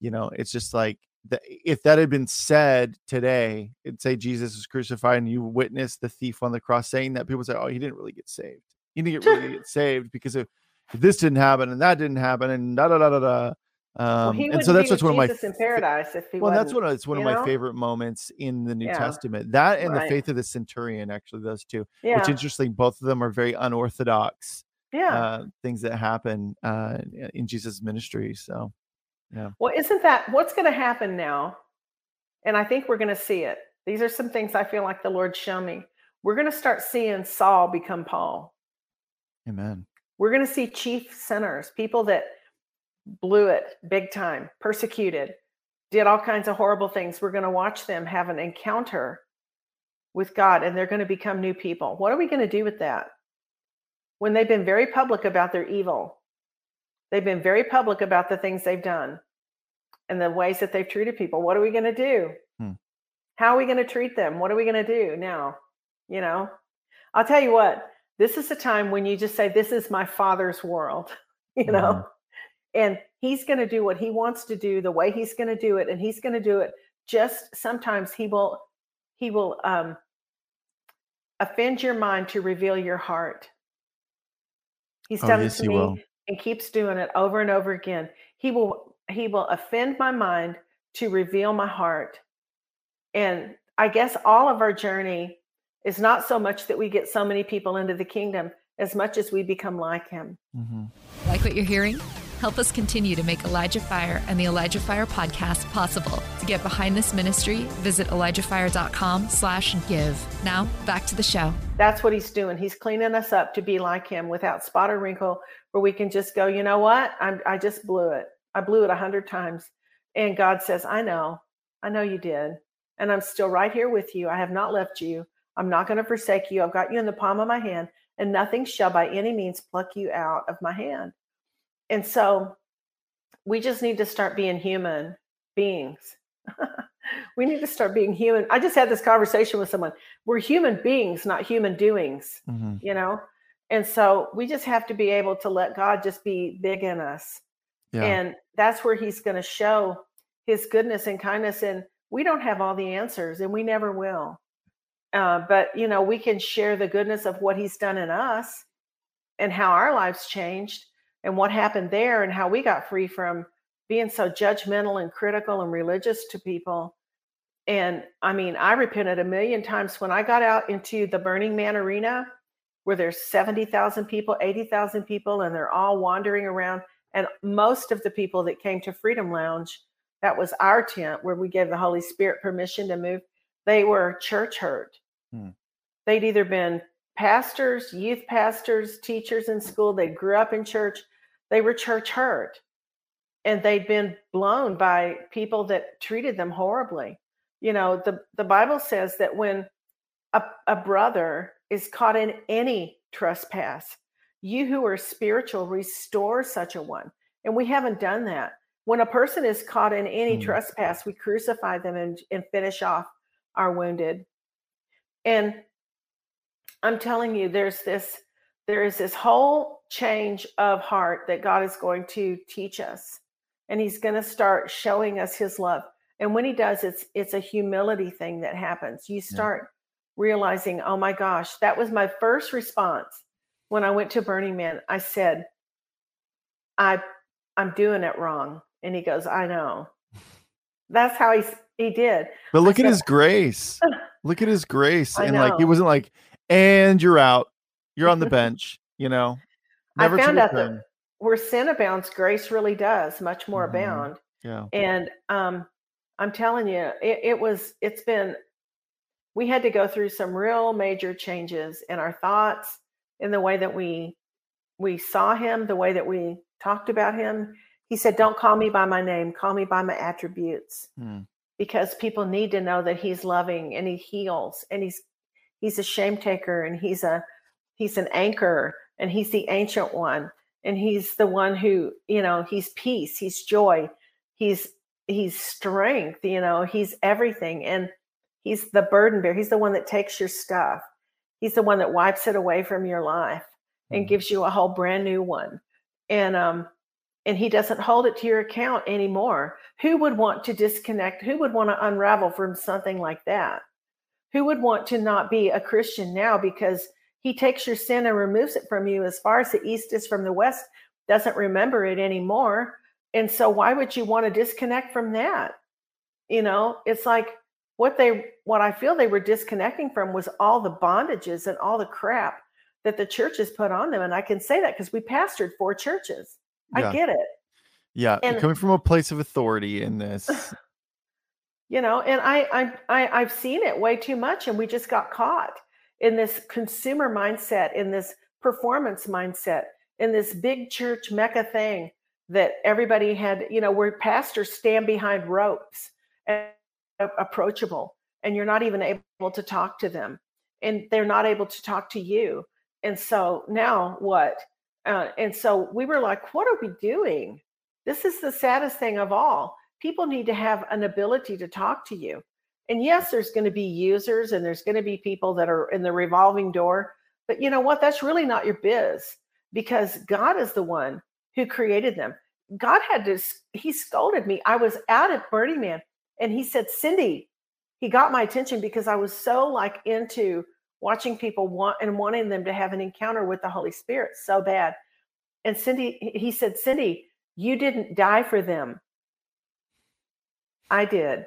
you know, it's just like the, if that had been said today, it'd say Jesus was crucified, and you witnessed the thief on the cross saying that. People say, "Oh, he didn't really get saved. He didn't get really *laughs* get saved because if, if this didn't happen and that didn't happen and da da da da da." Well, Um, he and so that's what's one of my in paradise if he well, that's of it's one of you my know? favorite moments in the New Yeah. Testament. That and the faith of the centurion, actually, those two. Yeah. Which interesting, both of them are very unorthodox yeah. uh, things that happen uh, in Jesus' ministry. So, yeah. Well, isn't that what's going to happen now? And I think we're going to see it. These are some things I feel like the Lord show me. We're going to start seeing Saul become Paul. Amen. We're going to see chief sinners, people that blew it big time, persecuted, did all kinds of horrible things. We're going to watch them have an encounter with God and they're going to become new people. What are we going to do with that? When they've been very public about their evil, they've been very public about the things they've done and the ways that they've treated people. What are we going to do? Hmm. How are we going to treat them? What are we going to do now? You know, I'll tell you what, this is a time when you just say, This is my father's world, *laughs* you know, Mhm. And he's going to do what he wants to do the way he's going to do it. And he's going to do it just sometimes he will, he will um, offend your mind to reveal your heart. He's Oh, yes, it he to me will. and keeps doing it over and over again. He will he will offend my mind to reveal my heart. And I guess all of our journey is not so much that we get so many people into the kingdom as much as we become like him. Mm-hmm. Like what you're hearing? Help us continue to make Elijah Fire and the Elijah Fire podcast possible. To get behind this ministry, visit ElijahFire.com slash give. Now, back to the show. That's what he's doing. He's cleaning us up to be like him without spot or wrinkle, where we can just go, you know what? I'm, I just blew it. I blew it a hundred times. And God says, I know. I know you did. And I'm still right here with you. I have not left you. I'm not going to forsake you. I've got you in the palm of my hand, and nothing shall by any means pluck you out of my hand. And so we just need to start being human beings. *laughs* we need to start being human. I just had this conversation with someone. We're human beings, not human doings, mm-hmm. you know? And so we just have to be able to let God just be big in us. Yeah. And that's where he's going to show his goodness and kindness. And we don't have all the answers and we never will. Uh, but, you know, we can share the goodness of what he's done in us and how our lives changed and what happened there and how we got free from being so judgmental and critical and religious to people. And I mean, I repented a million times when I got out into the Burning Man arena where there's 70,000 people, 80,000 people, and they're all wandering around. And most of the people that came to Freedom Lounge, that was our tent where we gave the Holy Spirit permission to move, they were church hurt. Hmm. They'd either been pastors, youth pastors, teachers in school, they grew up in church, they were church hurt and they'd been blown by people that treated them horribly. You know, the, the Bible says that when a, a brother is caught in any trespass, you who are spiritual restore such a one. And we haven't done that. When a person is caught in any mm. trespass, we crucify them and, and finish off our wounded. And I'm telling you, there's this there is this whole change of heart that God is going to teach us. And he's going to start showing us his love. And when he does, it's it's a humility thing that happens. You start yeah. realizing, oh my gosh, that was my first response when I went to Burning Man. I said, I I'm doing it wrong. And he goes, I know. That's how he he did. But look I at his grace. *laughs* look at his grace. and like he wasn't like, and you're out you're on the *laughs* bench, you know. Never I found out that where sin abounds, grace really does much more mm-hmm. abound. Yeah. And um, I'm telling you, it, it was, it's been, we had to go through some real major changes in our thoughts, in the way that we we saw him, the way that we talked about him. He said, Don't call me by my name, call me by my attributes. Mm. Because people need to know that he's loving and he heals and he's he's a shame taker and he's a he's an anchor and he's the ancient one and he's the one who you know he's peace he's joy he's he's strength you know he's everything and he's the burden bearer he's the one that takes your stuff. He's the one that wipes it away from your life and mm-hmm. gives you a whole brand new one and um and he doesn't hold it to your account anymore. Who would want to disconnect? Who would want to unravel from something like that? Who would want to not be a christian now because he takes your sin and removes it from you as far as the east is from the west, doesn't remember it anymore. And so, why would you want to disconnect from that? You know, it's like what they, what I feel they were disconnecting from was all the bondages and all the crap that the churches put on them. And I can say that because we pastored four churches. Yeah. I get it. Yeah. And, coming from a place of authority in this. *sighs* You know, and I, I, I, I've seen it way too much and we just got caught in this consumer mindset, in this performance mindset, in this big church mecca thing that everybody had, you know, where pastors stand behind ropes and approachable, and you're not even able to talk to them, and they're not able to talk to you. And so now what? Uh, and so we were like, what are we doing? This is the saddest thing of all. People need to have an ability to talk to you. And yes, there's going to be users and there's going to be people that are in the revolving door. But you know what? That's really not your biz because God is the one who created them. God had to, he scolded me. I was out at Burning Man and he said, Cindy, he got my attention because I was so like into watching people want and wanting them to have an encounter with the Holy Spirit so bad. And Cindy, he said, Cindy, you didn't die for them. I did.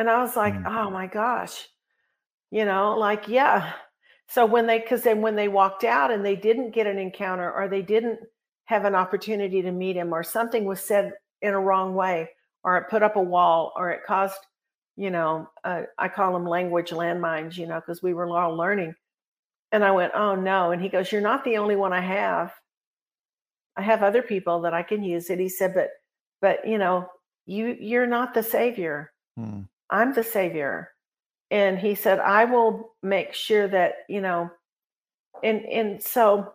And I was like, mm. oh my gosh. You know, like, yeah. So when they, because then when they walked out and they didn't get an encounter or they didn't have an opportunity to meet him or something was said in a wrong way or it put up a wall or it caused, you know, uh, I call them language landmines, you know, because we were all learning. And I went, oh no. And he goes, you're not the only one I have. I have other people that I can use it. He said, but, but, you know, you, you're not the savior. Hmm. I'm the savior and he said i will make sure that you know and and so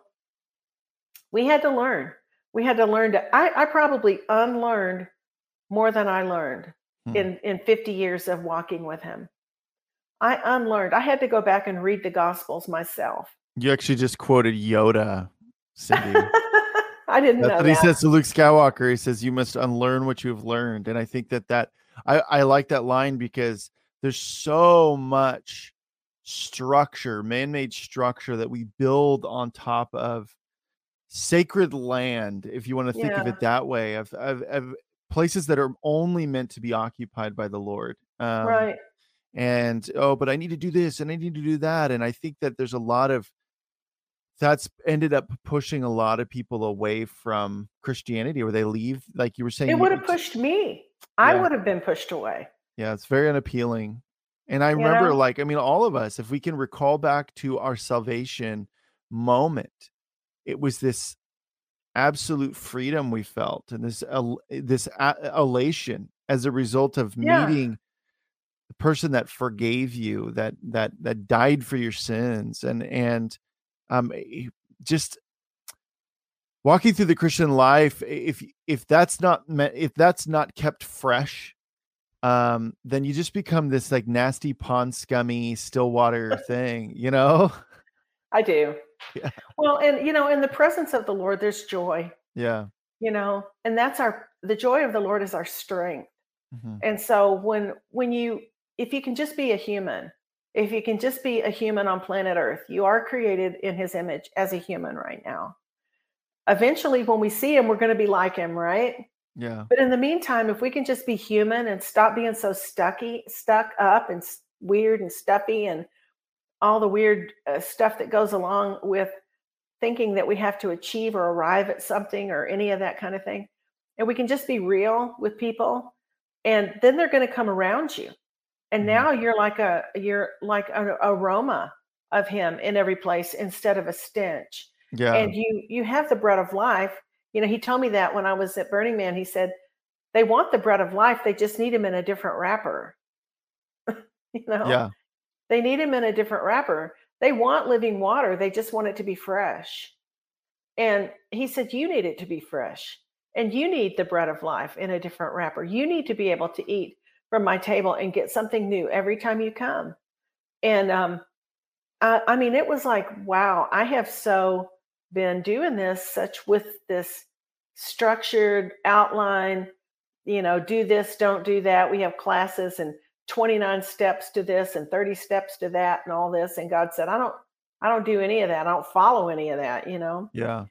we had to learn we had to learn to i, I probably unlearned more than i learned hmm. in in 50 years of walking with him i unlearned i had to go back and read the gospels myself you actually just quoted yoda cindy *laughs* i didn't That's know what that. he says to luke skywalker he says you must unlearn what you have learned and i think that that i i like that line because there's so much structure, man-made structure that we build on top of sacred land, if you want to think yeah. of it that way, of, of, of, places that are only meant to be occupied by the Lord. Um, right. And oh, but I need to do this and I need to do that. And I think that there's a lot of that's ended up pushing a lot of people away from Christianity, where they leave, like you were saying. It would have pushed me. Yeah. I would have been pushed away. Yeah, it's very unappealing. And I remember, like, I mean, all of us, if we can recall back to our salvation moment, it was this absolute freedom we felt and this el- this a- elation as a result of Yeah. meeting the person that forgave you, that that that died for your sins, and and um, eh, just walking through the Christian life. If if that's not if that's not kept fresh um, then you just become this like nasty pond scummy stillwater *laughs* thing, you know? I do. Yeah. Well, and you know, in the presence of the Lord, there's joy. Yeah. You know, and that's our the joy of the Lord is our strength. Mhm. And so when when you if you can just be a human, if you can just be a human on planet Earth, you are created in his image as a human right now. Eventually when we see him, we're going to be like him, right? Yeah. But in the meantime, if we can just be human and stop being so stucky, stuck up and weird and stuffy and all the weird uh, stuff that goes along with thinking that we have to achieve or arrive at something or any of that kind of thing, and we can just be real with people, and then they're going to come around you, and Mhm. now you're like a you're like an aroma of Him in every place instead of a stench, Yeah. and you you have the bread of life you know, he told me that when I was at Burning Man. He said, they want the bread of life, they just need him in a different wrapper. *laughs* you know, Yeah. they need him in a different wrapper. They want living water, they just want it to be fresh. And he said, You need it to be fresh. And you need the bread of life in a different wrapper. You need to be able to eat from my table and get something new every time you come. And um, I, I mean, it was like, wow, I have so been doing this such with this structured outline you know do this don't do that we have classes and 29 steps to this and 30 steps to that and all this and god said i don't i don't do any of that i don't follow any of that you know Yeah.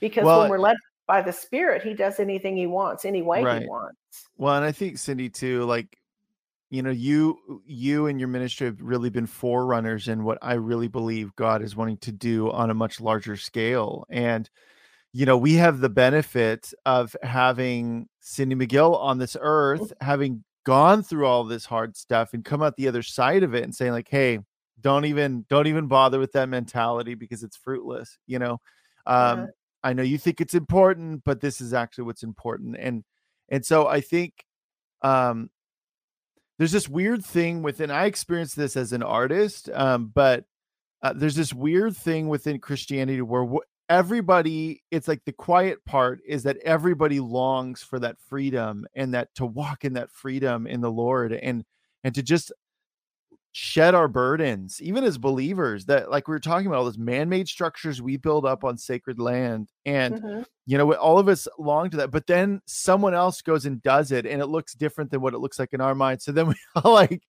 because Well, when we're led by the spirit he does anything he wants any way Right. he wants Well, and I think Cindy too, like, you know, you you and your ministry have really been forerunners in what I really believe God is wanting to do on a much larger scale. And you know, we have the benefit of having Cindy McGill on this earth, having gone through all this hard stuff and come out the other side of it and saying, like, hey, don't even don't even bother with that mentality because it's fruitless, you know. Um, Yeah. I know you think it's important, but this is actually what's important. And and so I think um there's this weird thing within I experienced this as an artist, um, but uh, there's this weird thing within Christianity where wh- everybody, it's like the quiet part is that everybody longs for that freedom and that to walk in that freedom in the Lord and and to just shed our burdens, even as believers. That like we were talking about all those man-made structures we build up on sacred land, and Mhm. you know all of us long to that. But then someone else goes and does it, and it looks different than what it looks like in our mind. So then we *laughs* all like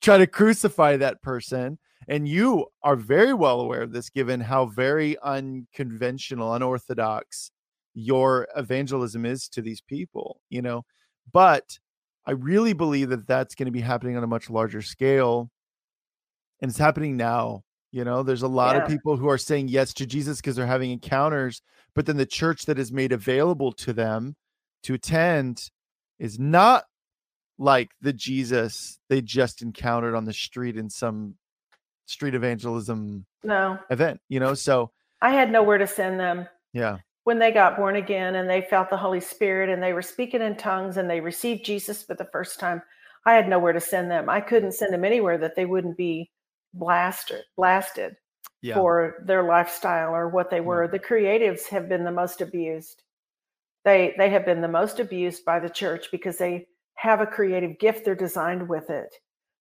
try to crucify that person. And you are very well aware of this, given how very unconventional, unorthodox your evangelism is to these people, you know. But I really believe that that's going to be happening on a much larger scale. and it's happening now. You know, there's a lot Yeah. of people who are saying yes to Jesus because they're having encounters, but then the church that is made available to them to attend is not like the Jesus they just encountered on the street in some street evangelism No, event, you know? So, I had nowhere to send them. yeah. When they got born again and they felt the Holy Spirit and they were speaking in tongues and they received Jesus for the first time, I had nowhere to send them. I couldn't send them anywhere that they wouldn't be blasted blasted Yeah. for their lifestyle or what they were. The creatives have been the most abused. They they have been the most abused by the church because they have a creative gift. They're designed with it.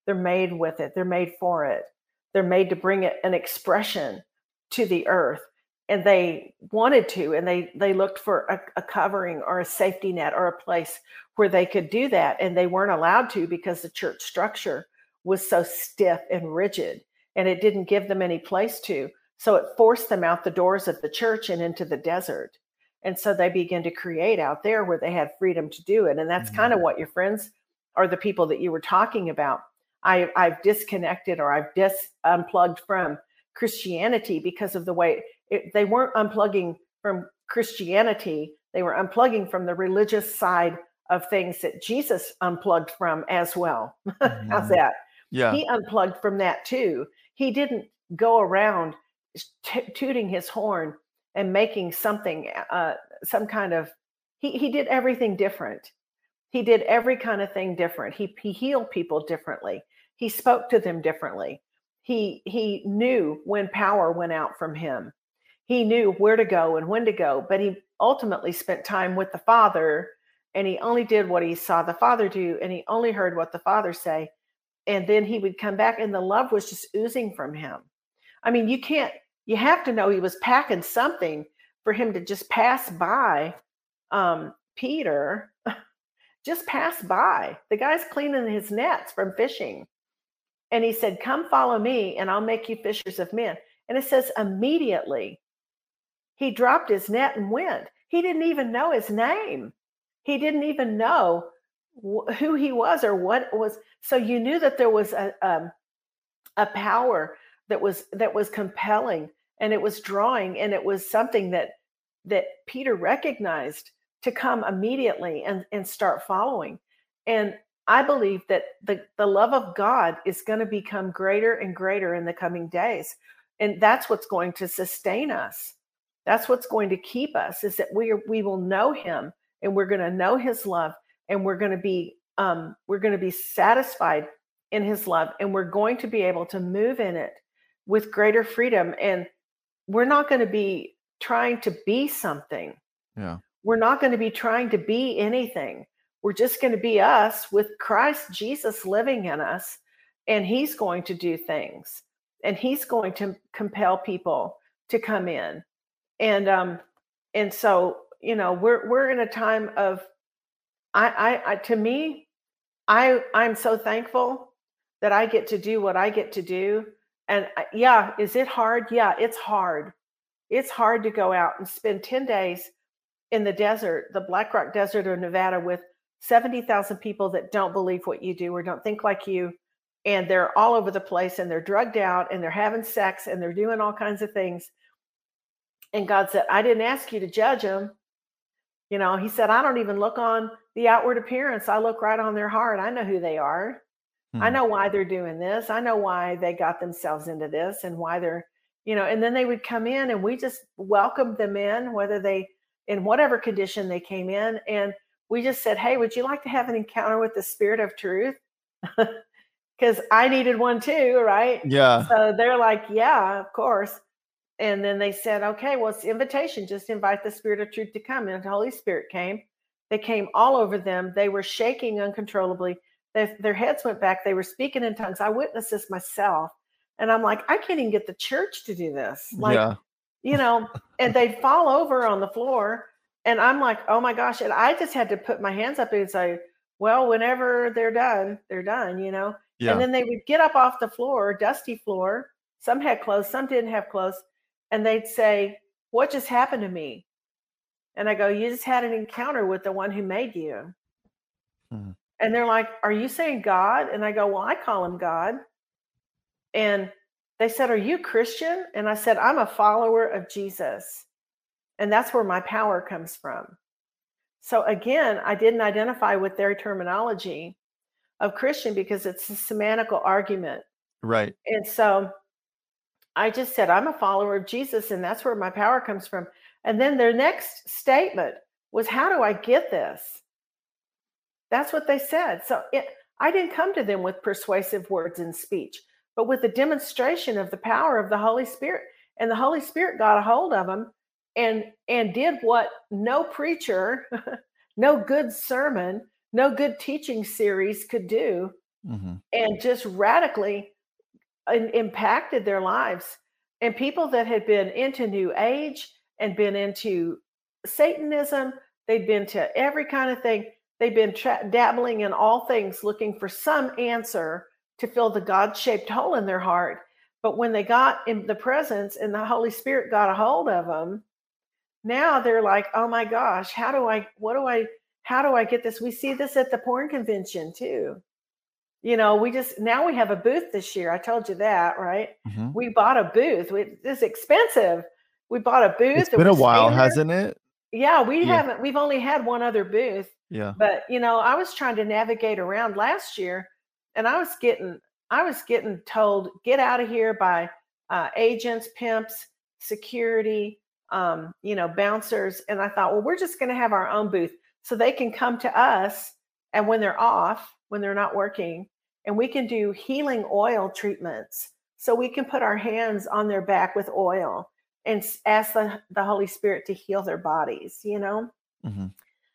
They're made with it. They're made for it. They're made to bring it an expression to the earth and they wanted to and they they looked for a, a covering or a safety net or a place where they could do that and they weren't allowed to because the church structure was so stiff and rigid and it didn't give them any place to. So it forced them out the doors of the church and into the desert. And so they began to create out there where they had freedom to do it and that's mm-hmm. kind of what your friends are the people that you were talking about. I, i've disconnected or i've dis unplugged from christianity because of the way it, they weren't unplugging from Christianity, they were unplugging from the religious side of things that Jesus unplugged from as well. *laughs* How's Mhm. that? Yeah. He unplugged from that too. He didn't go around t- tooting his horn and making something, uh, some kind of, he, he did everything different. He did every kind of thing different. He, he healed people differently. He spoke to them differently. He, he knew when power went out from him he knew where to go and when to go, but he ultimately spent time with the Father and he only did what he saw the Father do and he only heard what the Father say. And then he would come back and the love was just oozing from him. I mean, you can't, you have to know he was packing something for him to just pass by um, Peter, *laughs* just pass by. The guy's cleaning his nets from fishing. And he said, Come follow me and I'll make you fishers of men. And it says, immediately he dropped his net and went. He didn't even know his name. He didn't even know wh- who he was or what was. So you knew that there was a um, a power that was that was compelling and it was drawing and it was something that that Peter recognized to come immediately and and start following. And I believe that the the love of God is going to become greater and greater in the coming days. And that's what's going to sustain us that's what's going to keep us is that we are, we will know him and we're going to know his love and we're going to be um, we're going to be satisfied in his love and we're going to be able to move in it with greater freedom and we're not going to be trying to be something Yeah. we're not going to be trying to be anything we're just going to be us with christ jesus living in us and he's going to do things and he's going to compel people to come in. And um and so you know we're we're in a time of I, I i to me i i'm so thankful that i get to do what i get to do. And I- yeah is it hard? Yeah it's hard. It's hard to go out and spend 10 days in the desert the black rock desert of nevada with 70,000 people that don't believe what you do or don't think like you and they're all over the place and they're drugged out and they're having sex and they're doing all kinds of things and God said, I didn't ask you to judge them. You know, He said, I don't even look on the outward appearance. I look right on their heart. I know who they are. I Hmm. know why they're doing this. I know why they got themselves into this and why they're, you know, and then they would come in and we just welcomed them in, whether they, in whatever condition they came in. And we just said, Hey, would you like to have an encounter with the Spirit of truth? *laughs* Because I needed one too, right? Yeah. So they're like, yeah, of course. And then they said, okay, well, it's invitation. Just invite the Spirit of truth to come. And the Holy Spirit came. They came all over them. They were shaking uncontrollably. Their, their heads went back. They were speaking in tongues. I witnessed this myself. And I'm like, I can't even get the church to do this. Like, yeah. you know, and they'd fall over on the floor. And I'm like, oh my gosh. And I just had to put my hands up and say, well, whenever they're done, they're done, you know. Yeah. And then they would get up off the floor, dusty floor. Some had clothes, some didn't have clothes. And they'd say, What just happened to me? And I go, You just had an encounter with the one who made you. Mhm. And they're like, Are you saying God? And I go, Well, I call him God. and they said, Are you Christian? And I said, I'm a follower of Jesus. And that's where my power comes from. So again, I didn't identify with their terminology of Christian because it's a semantical argument. Right. And so I just said, I'm a follower of Jesus, and that's where my power comes from. And then their next statement was, How do I get this? That's what they said. So it, I didn't come to them with persuasive words and speech, but with the demonstration of the power of the Holy Spirit. And the Holy Spirit got a hold of them and and did what no preacher, *laughs* no good sermon, no good teaching series could do, mm-hmm. and just radically impacted their lives. And people that had been into New Age and been into Satanism, they'd been to every kind of thing. They've been tra- dabbling in all things, looking for some answer to fill the God shaped hole in their heart. But when they got in the presence and the Holy Spirit got a hold of them, now they're like, oh my gosh, how do I, what do I, how do I get this? We see this at the porn convention too you know, we just now we have a booth this year. I told you that, right? Mm-hmm. We bought a booth. We, it's expensive. We bought a booth. It's been a while, hasn't it? Yeah, we yeah. haven't. We've only had one other booth. Yeah. But you know, I was trying to navigate around last year, and I was getting, I was getting told, get out of here by uh, agents, pimps, security, um, you know, bouncers, and I thought, well, we're just going to have our own booth so they can come to us, and when they're off, when they're not working, and we can do healing oil treatments. So we can put our hands on their back with oil and ask the, the Holy Spirit to heal their bodies, you know? Mm-hmm.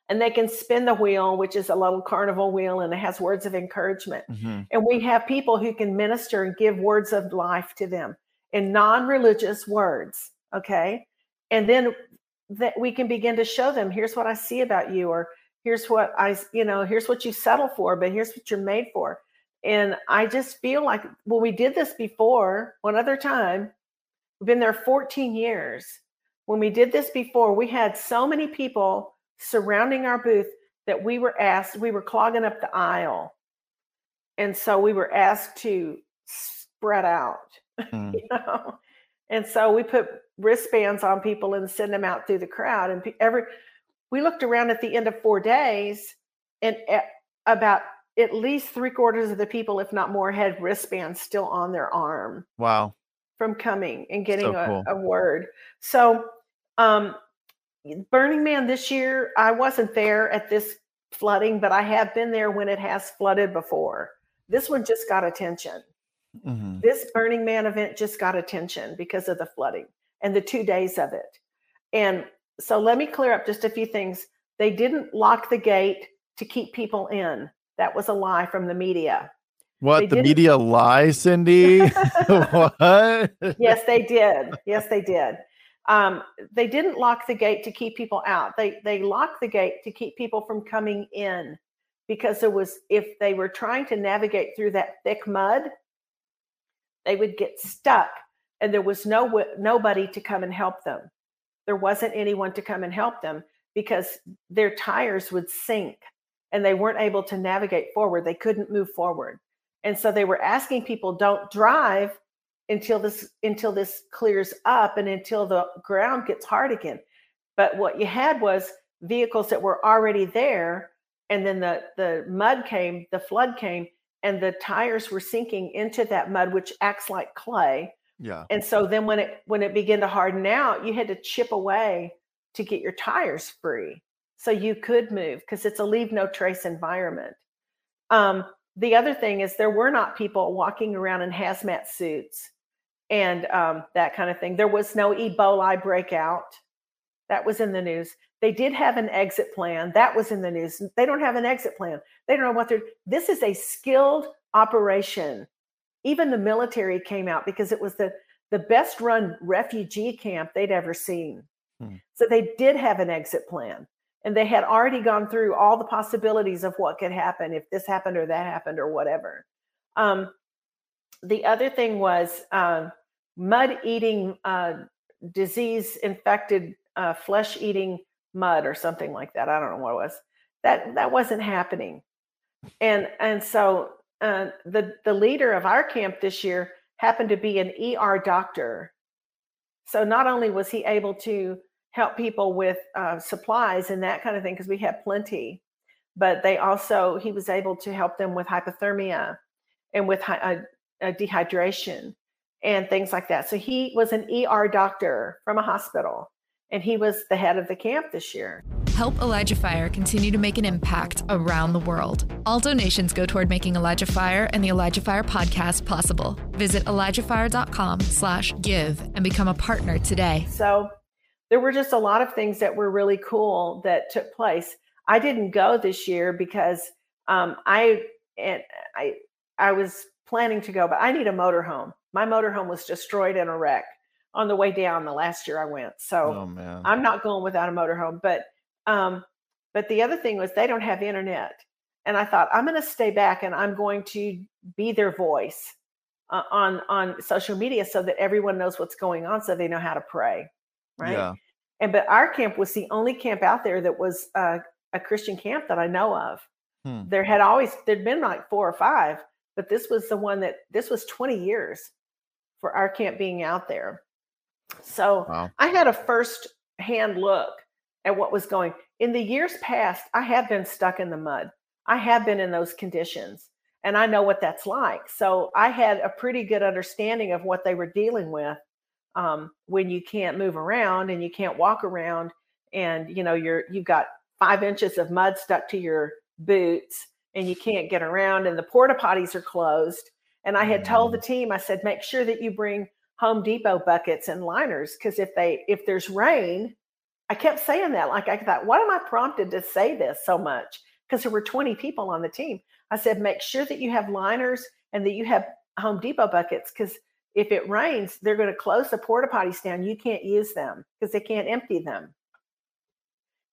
And they can spin the wheel, which is a little carnival wheel, and it has words of encouragement. Mm-hmm. And we have people who can minister and give words of life to them in non religious words. Okay. And then that we can begin to show them here's what I see about you, or here's what I, you know, here's what you settle for, but here's what you're made for. And I just feel like, well, we did this before one other time. We've been there 14 years. When we did this before, we had so many people surrounding our booth that we were asked, we were clogging up the aisle. And so we were asked to spread out, *laughs* mm. you know. And so we put wristbands on people and send them out through the crowd. And every we looked around at the end of four days, and about at least three quarters of the people, if not more, had wristbands still on their arm. Wow. From coming and getting so cool. a, a, word. So, um, Burning Man this year, I wasn't there at this flooding, but I have been there when it has flooded before. This one just got attention. Mm-hmm. This Burning Man event just got attention because of the flooding and the two days of it. And so let me clear up just a few things. They didn't lock the gate to keep people in. That was a lie from the media. What they the media lie, Cindy? *laughs* what? yes, they did. Yes, they did. Um, they didn't lock the gate to keep people out. They they locked the gate to keep people from coming in because there was if they were trying to navigate through that thick mud, they would get stuck, and there was no nobody to come and help them. There wasn't anyone to come and help them because their tires would sink and they weren't able to navigate forward. They couldn't move forward. And so they were asking people don't drive until this until this clears up and until the ground gets hard again. But what you had was vehicles that were already there and then the the mud came, the flood came and the tires were sinking into that mud which acts like clay. Yeah. And so then when it when it began to harden out, you had to chip away to get your tires free so you could move because it's a leave no trace environment. Um, the other thing is there were not people walking around in hazmat suits and um, that kind of thing. There was no Ebola breakout. That was in the news. They did have an exit plan. That was in the news. They don't have an exit plan. They don't know what they're. This is a skilled operation. Even the military came out because it was the the best run refugee camp they'd ever seen. Hmm. So they did have an exit plan and they had already gone through all the possibilities of what could happen if this happened or that happened or whatever. Um, the other thing was uh, mud eating, uh, disease infected uh, flesh eating mud or something like that. I don't know what it was. That that wasn't happening, and and so uh, the the leader of our camp this year happened to be an ER doctor. So not only was he able to help people with uh, supplies and that kind of thing, because we had plenty, but they also, he was able to help them with hypothermia and with uh, uh, dehydration and things like that. So he was an ER doctor from a hospital and he was the head of the camp this year. Help Elijah Fire continue to make an impact around the world. All donations go toward making Elijah Fire and the Elijah Fire podcast possible. Visit ElijahFire.com slash give and become a partner today. So there were just a lot of things that were really cool that took place. I didn't go this year because um, I and I I was planning to go, but I need a motorhome. My motorhome was destroyed in a wreck on the way down the last year I went. So oh, I'm not going without a motorhome. But um, but the other thing was they don't have internet. And I thought I'm going to stay back and I'm going to be their voice uh, on on social media so that everyone knows what's going on, so they know how to pray, right? Yeah. And but our camp was the only camp out there that was uh, a Christian camp that I know of. Hmm. There had always there'd been like four or five, but this was the one that this was 20 years for our camp being out there. So wow. I had a first hand look at what was going. In the years past, I have been stuck in the mud. I have been in those conditions and I know what that's like. So I had a pretty good understanding of what they were dealing with um, when you can't move around and you can't walk around and you know you're you've got five inches of mud stuck to your boots and you can't get around and the porta potties are closed. And I had told the mm. team, I said, make sure that you bring Home Depot buckets and liners because if they if there's rain, I kept saying that. Like I thought, why am I prompted to say this so much? Because there were 20 people on the team. I said, make sure that you have liners and that you have Home Depot buckets because if it rains, they're going to close the porta potties down. You can't use them because they can't empty them.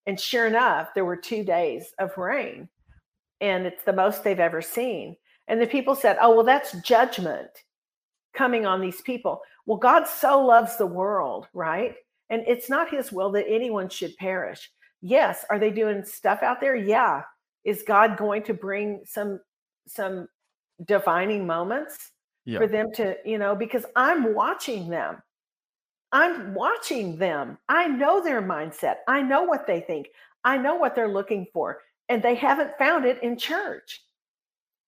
And sure enough, there were two days of rain, and it's the most they've ever seen. And the people said, Oh, well, that's judgment coming on these people. Well, God so loves the world, right? And it's not his will that anyone should perish. Yes, are they doing stuff out there? Yeah. Is God going to bring some some divining moments yeah. for them to, you know, because I'm watching them. I'm watching them. I know their mindset. I know what they think. I know what they're looking for. And they haven't found it in church.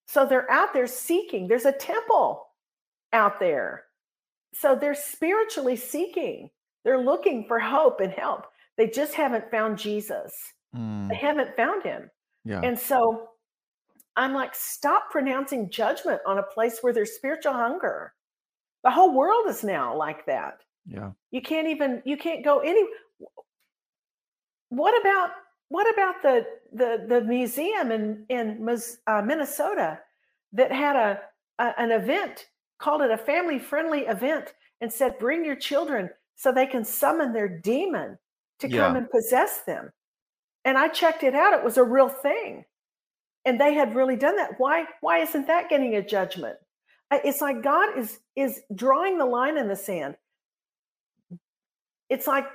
So they're out there seeking. There's a temple out there. So they're spiritually seeking. They're looking for hope and help. They just haven't found Jesus. Mm. They haven't found him. Yeah. And so I'm like, stop pronouncing judgment on a place where there's spiritual hunger. The whole world is now like that. Yeah. You can't even you can't go any what about what about the the the museum in in uh, Minnesota that had a, a an event called it a family friendly event and said, bring your children so they can summon their demon to yeah. come and possess them. And I checked it out. It was a real thing. And they had really done that. Why, why isn't that getting a judgment? It's like God is is drawing the line in the sand. It's like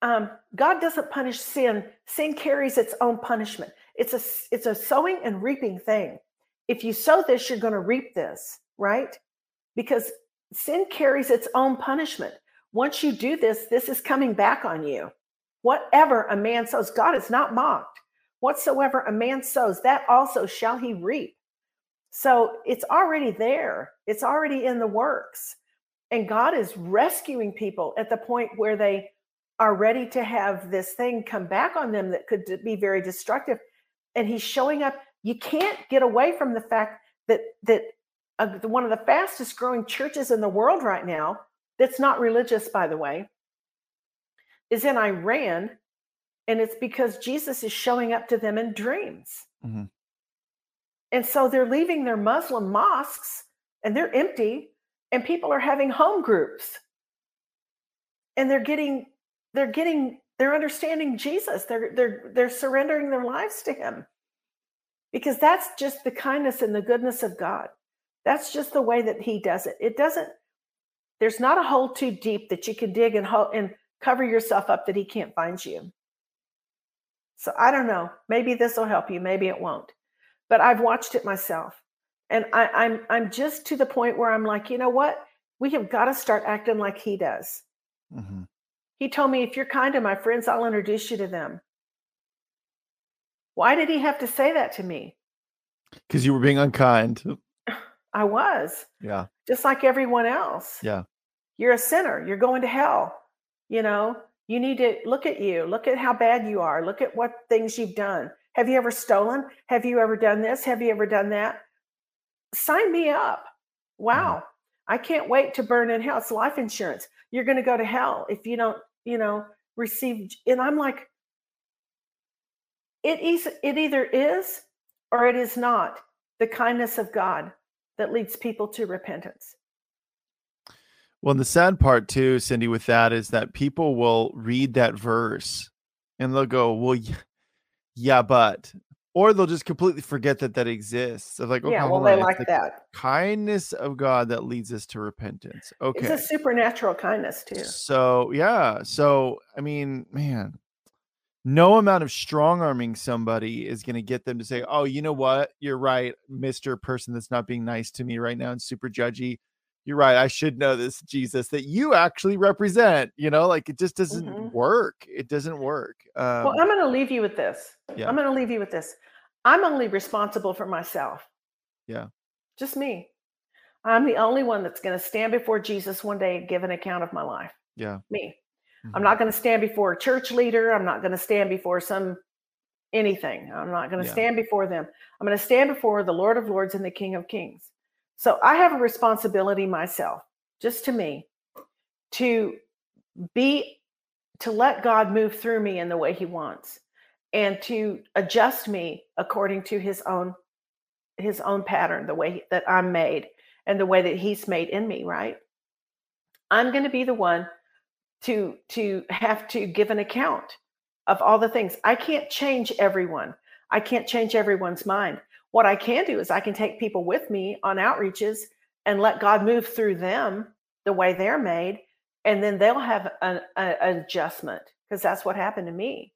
um, God doesn't punish sin. Sin carries its own punishment. It's a it's a sowing and reaping thing. If you sow this, you're going to reap this right? Because sin carries its own punishment. Once you do this, this is coming back on you. Whatever a man sows, God is not mocked. Whatsoever a man sows, that also shall he reap. So it's already there, it's already in the works. And God is rescuing people at the point where they are ready to have this thing come back on them that could be very destructive. And he's showing up. You can't get away from the fact that that one of the fastest growing churches in the world right now, that's not religious, by the way, is in Iran. And it's because Jesus is showing up to them in dreams. Mm-hmm. And so they're leaving their Muslim mosques and they're empty, and people are having home groups. And they're getting, they're getting, they're understanding Jesus. They're they're they're surrendering their lives to him. Because that's just the kindness and the goodness of God. That's just the way that he does it. It doesn't, there's not a hole too deep that you can dig and, ho- and cover yourself up that he can't find you. So I don't know. Maybe this will help you. Maybe it won't. But I've watched it myself. And I, I'm I'm just to the point where I'm like, you know what? We have got to start acting like he does. Mhm. He told me, if you're kind to my friends, I'll introduce you to them. Why did he have to say that to me? Because you were being unkind. I was Yeah. just like everyone else. Yeah. You're a sinner. You're going to hell. You know, you need to look at you. Look at how bad you are. Look at what things you've done. Have you ever stolen? Have you ever done this? Have you ever done that? Sign me up. Mm-hmm. Wow. I can't wait to burn in hell. It's life insurance. You're going to go to hell if you don't, you know, receive. And I'm like, it is, it either is or it is not the kindness of God that leads people to repentance. Well, and the sad part too, Cindy, with that is that people will read that verse and they'll go, "Well, yeah, but," or they'll just completely forget that that exists. Of like, okay, yeah, well, they on, like the that. kindness of God that leads us to repentance. Okay, it's a supernatural kindness too. so yeah, so I mean, man, no amount of strong arming somebody is going to get them to say, "Oh, you know what? You're right, Mister Person that's not being nice to me right now and super judgy." You're right. I should know this Jesus that you actually represent. You know, like it just doesn't Mhm. work. It doesn't work. Um, Well, I'm going to leave you with this. Yeah. I'm going to leave you with this. I'm only responsible for myself. Yeah. Just me. I'm the only one that's going to stand before Jesus one day and give an account of my life. yeah. Me. Mhm. I'm not going to stand before a church leader. I'm not going to stand before some anything. I'm not going to Yeah. stand before them. I'm going to stand before the Lord of Lords and the King of Kings. So I have a responsibility myself, just to me, to be to let God move through me in the way he wants and to adjust me according to his own his own pattern, the way that I'm made and the way that he's made in me, right? I'm going to be the one to to have to give an account of all the things. I can't change everyone. I can't change everyone's mind. What I can do is I can take people with me on outreaches and let God move through them the way they're made, and then they'll have an, a- an adjustment because that's what happened to me.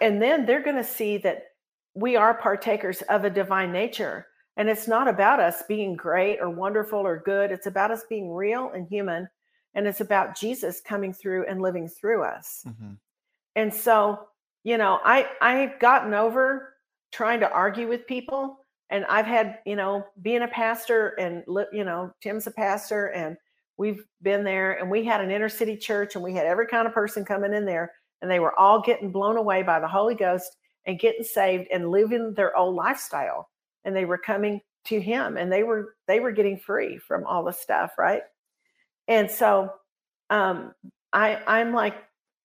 And then they're going to see that we are partakers of a divine nature. And it's not about us being great or wonderful or good. It's about us being real and human. And it's about Jesus coming through and living through us. Mhm. And so, you know, I I've gotten over trying to argue with people and I've had, you know, being a pastor and you know, Tim's a pastor and we've been there and we had an inner city church and we had every kind of person coming in there and they were all getting blown away by the Holy Ghost and getting saved and living their old lifestyle and they were coming to him and they were they were getting free from all the stuff, right? And so um I I'm like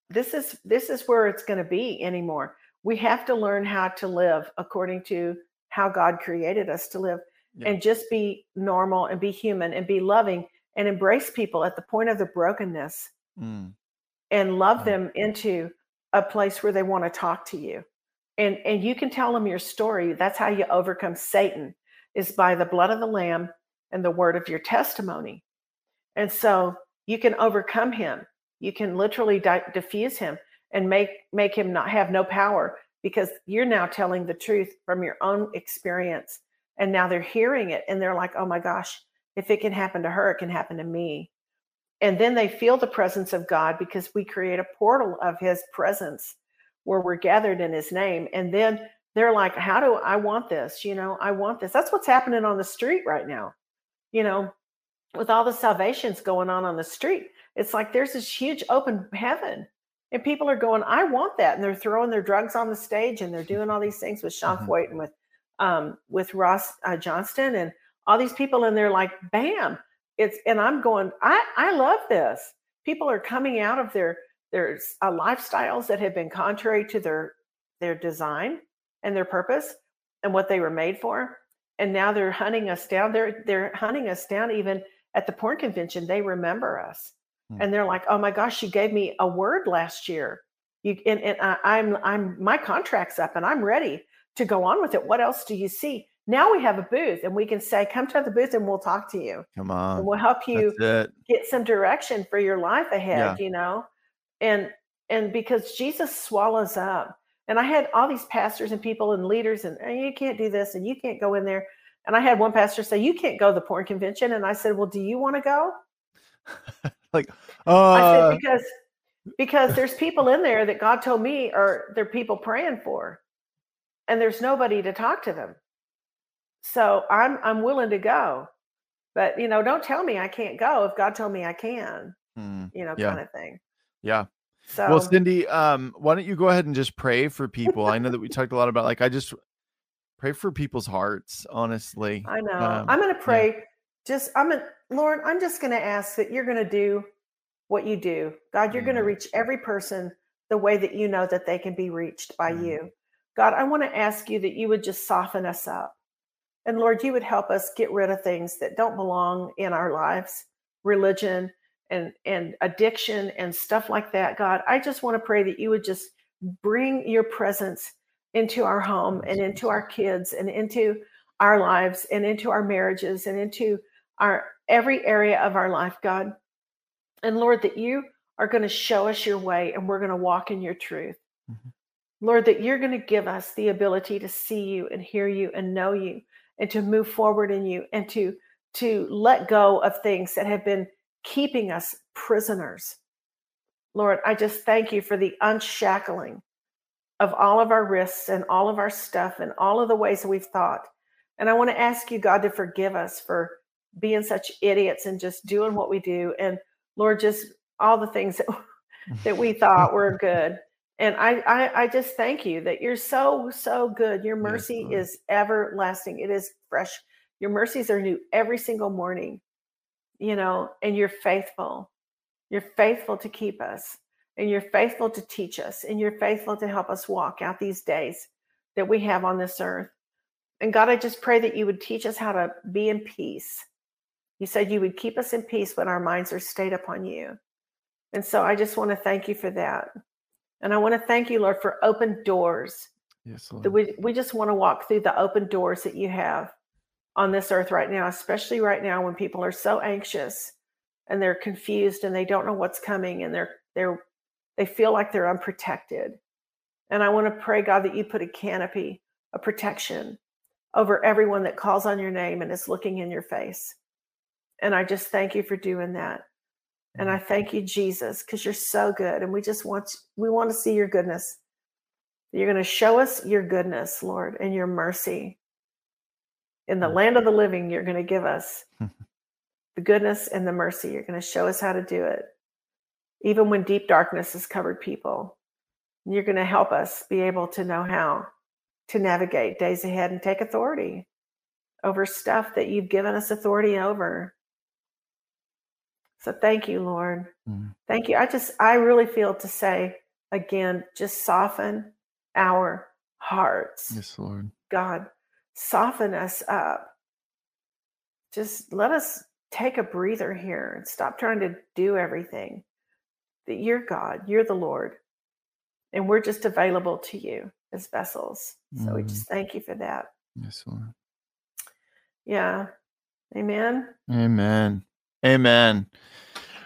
this is this is where it's going to be anymore we have to learn how to live according to how god created us to live Yeah. and just be normal and be human and be loving and embrace people at the point of the brokenness Mm. and love Right. them into a place where they want to talk to you and and you can tell them your story that's how you overcome satan is by the blood of the lamb and the word of your testimony and so you can overcome him. You can literally di- diffuse him and make make him not have no power because you're now telling the truth from your own experience. And now they're hearing it and they're like oh my gosh if it can happen to her it can happen to me. And then they feel the presence of God because we create a portal of his presence where we're gathered in his name. And then they're like how do I want this? You know I want this. That's what's happening on the street right now. You know with all the salvations going on on the street. It's like there's this huge open heaven and people are going i want that and they're throwing their drugs on the stage and they're doing all these things with sean Mhm. Feucht and with um with ross uh, johnston and all these people and they're like bam! It's and i'm going i i love this. People are coming out of their their uh, lifestyles that have been contrary to their their design and their purpose and what they were made for and now they're hunting us down. They're they're hunting us down even at the porn convention they remember us. Hmm. and they're like oh my gosh you gave me a word last year. You and, and I, i'm i'm my contract's up and i'm ready to go on with it. What else do you see? Now we have a booth and we can say come to the booth and we'll talk to you. Come and on. we'll help you get some direction for your life ahead Yeah. you know? And and because jesus swallows up and i had all these pastors and people and leaders and "Eh, you can't do this and you can't go in there And I had one pastor say, "You can't go to the porn convention," and I said, "Well, do you want to go?" *laughs* like, uh, I said because because there's people in there that God told me are they're people praying for, and there's nobody to talk to them. So I'm I'm willing to go, but you know, don't tell me I can't go if God told me I can. hmm, You know, Yeah. kind of thing. yeah. So Well, Cindy, um, why don't you go ahead and just pray for people? I know that we talked a lot about like I just pray for people's hearts, honestly. I know. Um, I'm going to pray. Just, I'm going to, Lord, I'm just going to ask that you're going to do what you do. God, you're going to Mhm. reach every person the way that you know that they can be reached by Mhm. you. God, I want to ask you that you would just soften us up. And Lord, you would help us get rid of things that don't belong in our lives, religion and and addiction and stuff like that. God, I just want to pray that you would just bring your presence into our home and into our kids and into our lives and into our marriages and into our every area of our life, God. And Lord, that you are going to show us your way and we're going to walk in your truth. Mhm. Lord, that you're going to give us the ability to see you and hear you and know you and to move forward in you and to to let go of things that have been keeping us prisoners. Lord, I just thank you for the unshackling of all of our risks and all of our stuff and all of the ways that we've thought. And I want to ask you, God, to forgive us for being such idiots and just doing what we do. And Lord, just all the things that, *laughs* that we thought were *laughs* good. And I, I, I just thank you that you're so, so good. Your mercy Lord. is everlasting. It is fresh. Your mercies are new every single morning, you know, and you're faithful. You're faithful to keep us and you're faithful to teach us and you're faithful to help us walk out these days that we have on this earth. And God, I just pray that you would teach us how to be in peace. You said you would keep us in peace when our minds are stayed upon you. And so I just want to thank you for that. And I want to thank you, Lord, for open doors. Yes, Lord. we, we just want to walk through the open doors that you have on this earth right now, especially right now when people are so anxious and they're confused and they don't know what's coming and they're they're they feel like they're unprotected. And I want to pray, God, that you put a canopy of protection over everyone that calls on your name and is looking in your face. And I just thank you for doing that. And I thank you, Jesus, because you're so good. And we just want we want to see your goodness. You're going to show us your goodness, Lord, and your mercy. In the Mm. land of the living, you're going to give us *laughs* the goodness and the mercy. You're going to show us how to do it, even when deep darkness has covered people. And You're going to help us be able to know how to navigate days ahead and take authority over stuff that you've given us authority over. So thank you, Lord. Mhm. Thank you. I just, I really feel to say again, just soften our hearts. Yes, Lord. God, soften us up. Just let us take a breather here and stop trying to do everything. That you're God, you're the Lord, and we're just available to you as vessels. So we Mhm. just thank you for that. Yes, Lord. Yeah. Amen. Amen. Amen.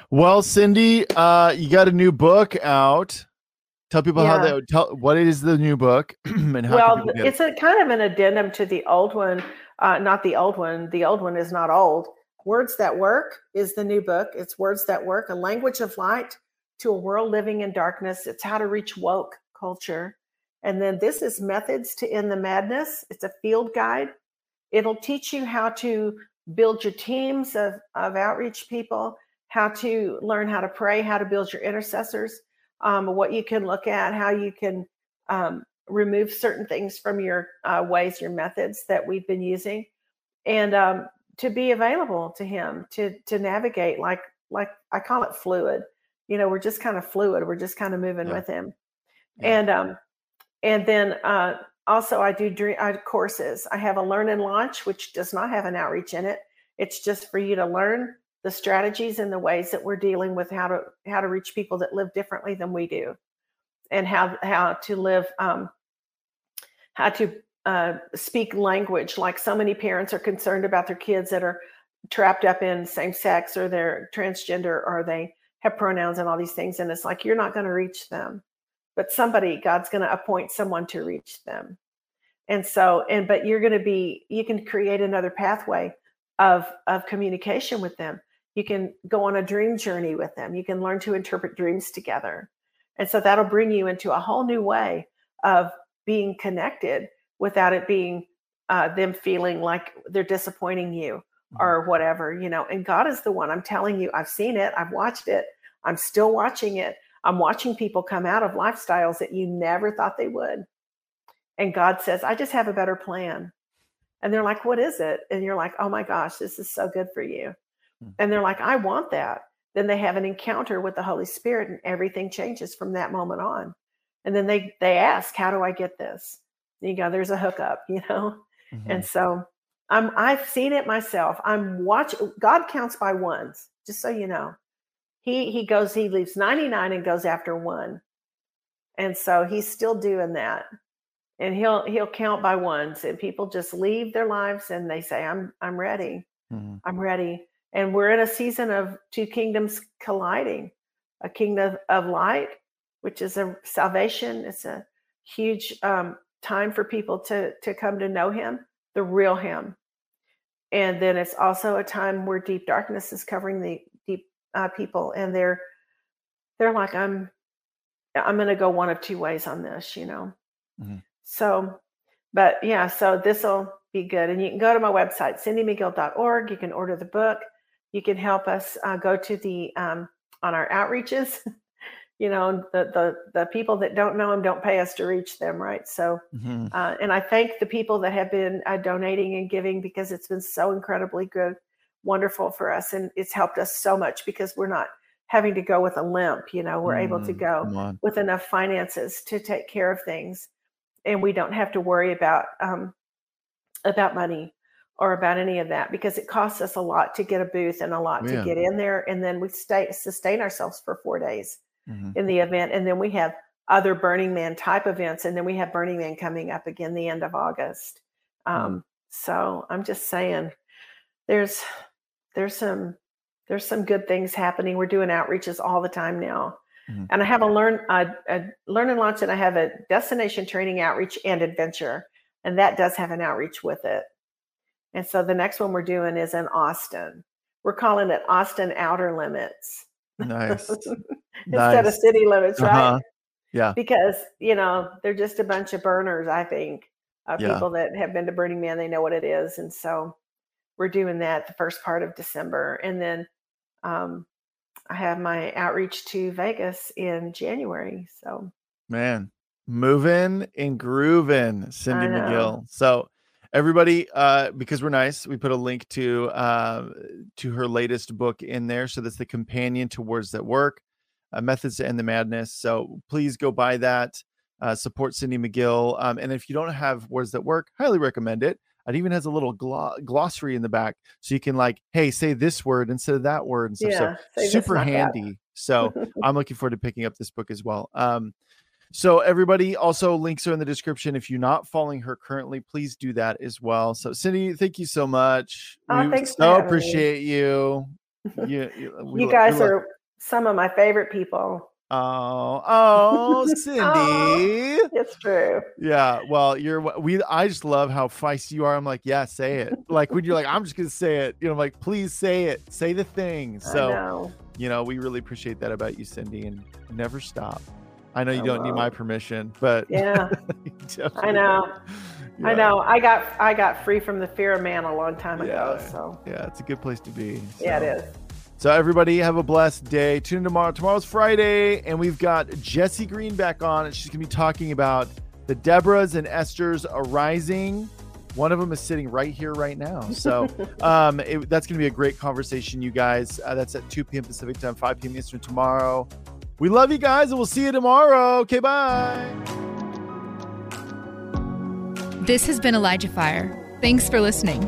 Well, Cindy, uh, you got a new book out. Tell people how Yeah. they tell what is the new book *clears throat* and how well, people it? it's a kind of an addendum to the old one. Uh, not the old one. The old one is not old. Words That Work is the new book. It's Words That Work, a language of light to a world living in darkness. It's how to reach woke culture. And then this is Methods to End the Madness. It's a field guide. It'll teach you how to build your teams of, of outreach people, how to learn how to pray, how to build your intercessors, um, what you can look at, how you can um, remove certain things from your uh, ways, your methods that we've been using, and um, to be available to him to to navigate like like I call it fluid. You know, we're just kind of fluid. We're just kind of moving Yeah. with him, Yeah. and um, and then uh, also I do dream I, courses. I have a learn and launch, which does not have an outreach in it. It's just for you to learn the strategies and the ways that we're dealing with how to how to reach people that live differently than we do and how how to live um, how to uh, speak language like so many parents are concerned about their kids that are trapped up in same sex or they're transgender or they have pronouns and all these things and it's like you're not going to reach them but somebody god's going to appoint someone to reach them And so, and but you're going to be, you can create another pathway of of communication with them. You can go on a dream journey with them. You can learn to interpret dreams together. And so that'll bring you into a whole new way of being connected without it being uh, them feeling like they're disappointing you mm-hmm. or whatever, you know. And God is the one I'm telling you, I've seen it, I've watched it, I'm still watching it. I'm watching people come out of lifestyles that you never thought they would. And God says, I just have a better plan. And they're like, What is it? And you're like, Oh my gosh, this is so good for you. Mm-hmm. And they're like, I want that. Then they have an encounter with the Holy Spirit and everything changes from that moment on. And then they they ask, How do I get this? And you go, There's a hookup, *laughs* you know? Mm-hmm. And so I'm I've seen it myself. I'm watching God counts by ones, just so you know. He he goes, he leaves 99 and goes after one. And so he's still doing that. And he'll he'll count by ones and people just leave their lives and they say, I'm I'm ready. Mm-hmm. I'm ready. And we're in a season of two kingdoms colliding, a kingdom of light, which is a salvation. It's a huge um, time for people to to come to know him the real him and then it's also a time where deep darkness is covering the uh, people and they're they're like i'm i'm going to go one of two ways on this you know mm-hmm. so but yeah so this will be good and you can go to my website cindymcgill.org you can order the book you can help us uh, go to the um, on our outreaches *laughs* you know the the the people that don't know him don't pay us to reach them right so mm-hmm. uh, and i thank the people that have been uh, donating and giving because it's been so incredibly good wonderful for us and it's helped us so much because we're not having to go with a limp you know we're mm, able to mm, go with enough finances to take care of things and we don't have to worry about um, about money or about any of that because it costs us a lot to get a booth and a lot yeah. to get in there and then we stay sustain ourselves for four days mm-hmm. in the event. And then we have other Burning Man type events. And then we have Burning Man coming up again the end of August. Um, mm-hmm. So I'm just saying there's there's some there's some good things happening. We're doing outreaches all the time now. Mm-hmm. And I have a learn a, a learn and launch, and I have a destination training outreach and adventure, and that does have an outreach with it. And so the next one we're doing is in Austin. We're calling it Austin Outer Limits. Nice. *laughs* instead nice. of city limits, right? Uh-huh. Yeah. Because, you know, they're just a bunch of burners, I think. Uh, yeah. People that have been to Burning Man, they know what it is. And so we're doing that the first part of December. And then um, I have my outreach to Vegas in January. So, man, moving and grooving, Cindy McGill. So, everybody uh because we're nice we put a link to uh to her latest book in there so that's the companion to words that work uh, methods to end the madness so please go buy that uh, support cindy mcgill um, and if you don't have words that work highly recommend it it even has a little glossary in the back so you can like hey say this word instead of that word and stuff yeah, so super handy so *laughs* i'm looking forward to picking up this book as well um so everybody, also links are in the description. If you're not following her currently, please do that as well. So Cindy, thank you so much. Oh, we so appreciate me. *laughs* you. You, you, you guys are some of my favorite people. Oh, oh, *laughs* oh Cindy. oh, it's true. Yeah. Well, you're we I just love how feisty you are. I'm like, yeah, say it. Like when you're like, I'm just gonna say it, you know, I'm like, please say it. Say the thing. So know. you know, we really appreciate that about you, Cindy, and never stop. I know you oh, don't need my permission, but *laughs* yeah, I know. Yeah. I know. I got I got free from the fear of man a long time ago. Yeah. So yeah, it's a good place to be. So. Yeah, it is. So everybody have a blessed day. Tune in tomorrow. Tomorrow's Friday, and we've got Jessi Green back on, and she's gonna be talking about the Deborahs and Esther's arising. One of them is sitting right here, right now. So *laughs* um, it, that's going to be a great conversation, you guys. Uh, that's at 2 p.m. Pacific time, 5 p.m. Eastern tomorrow. We love you guys and we'll see you tomorrow. Okay, bye. This has been Elijah Fire. Thanks for listening.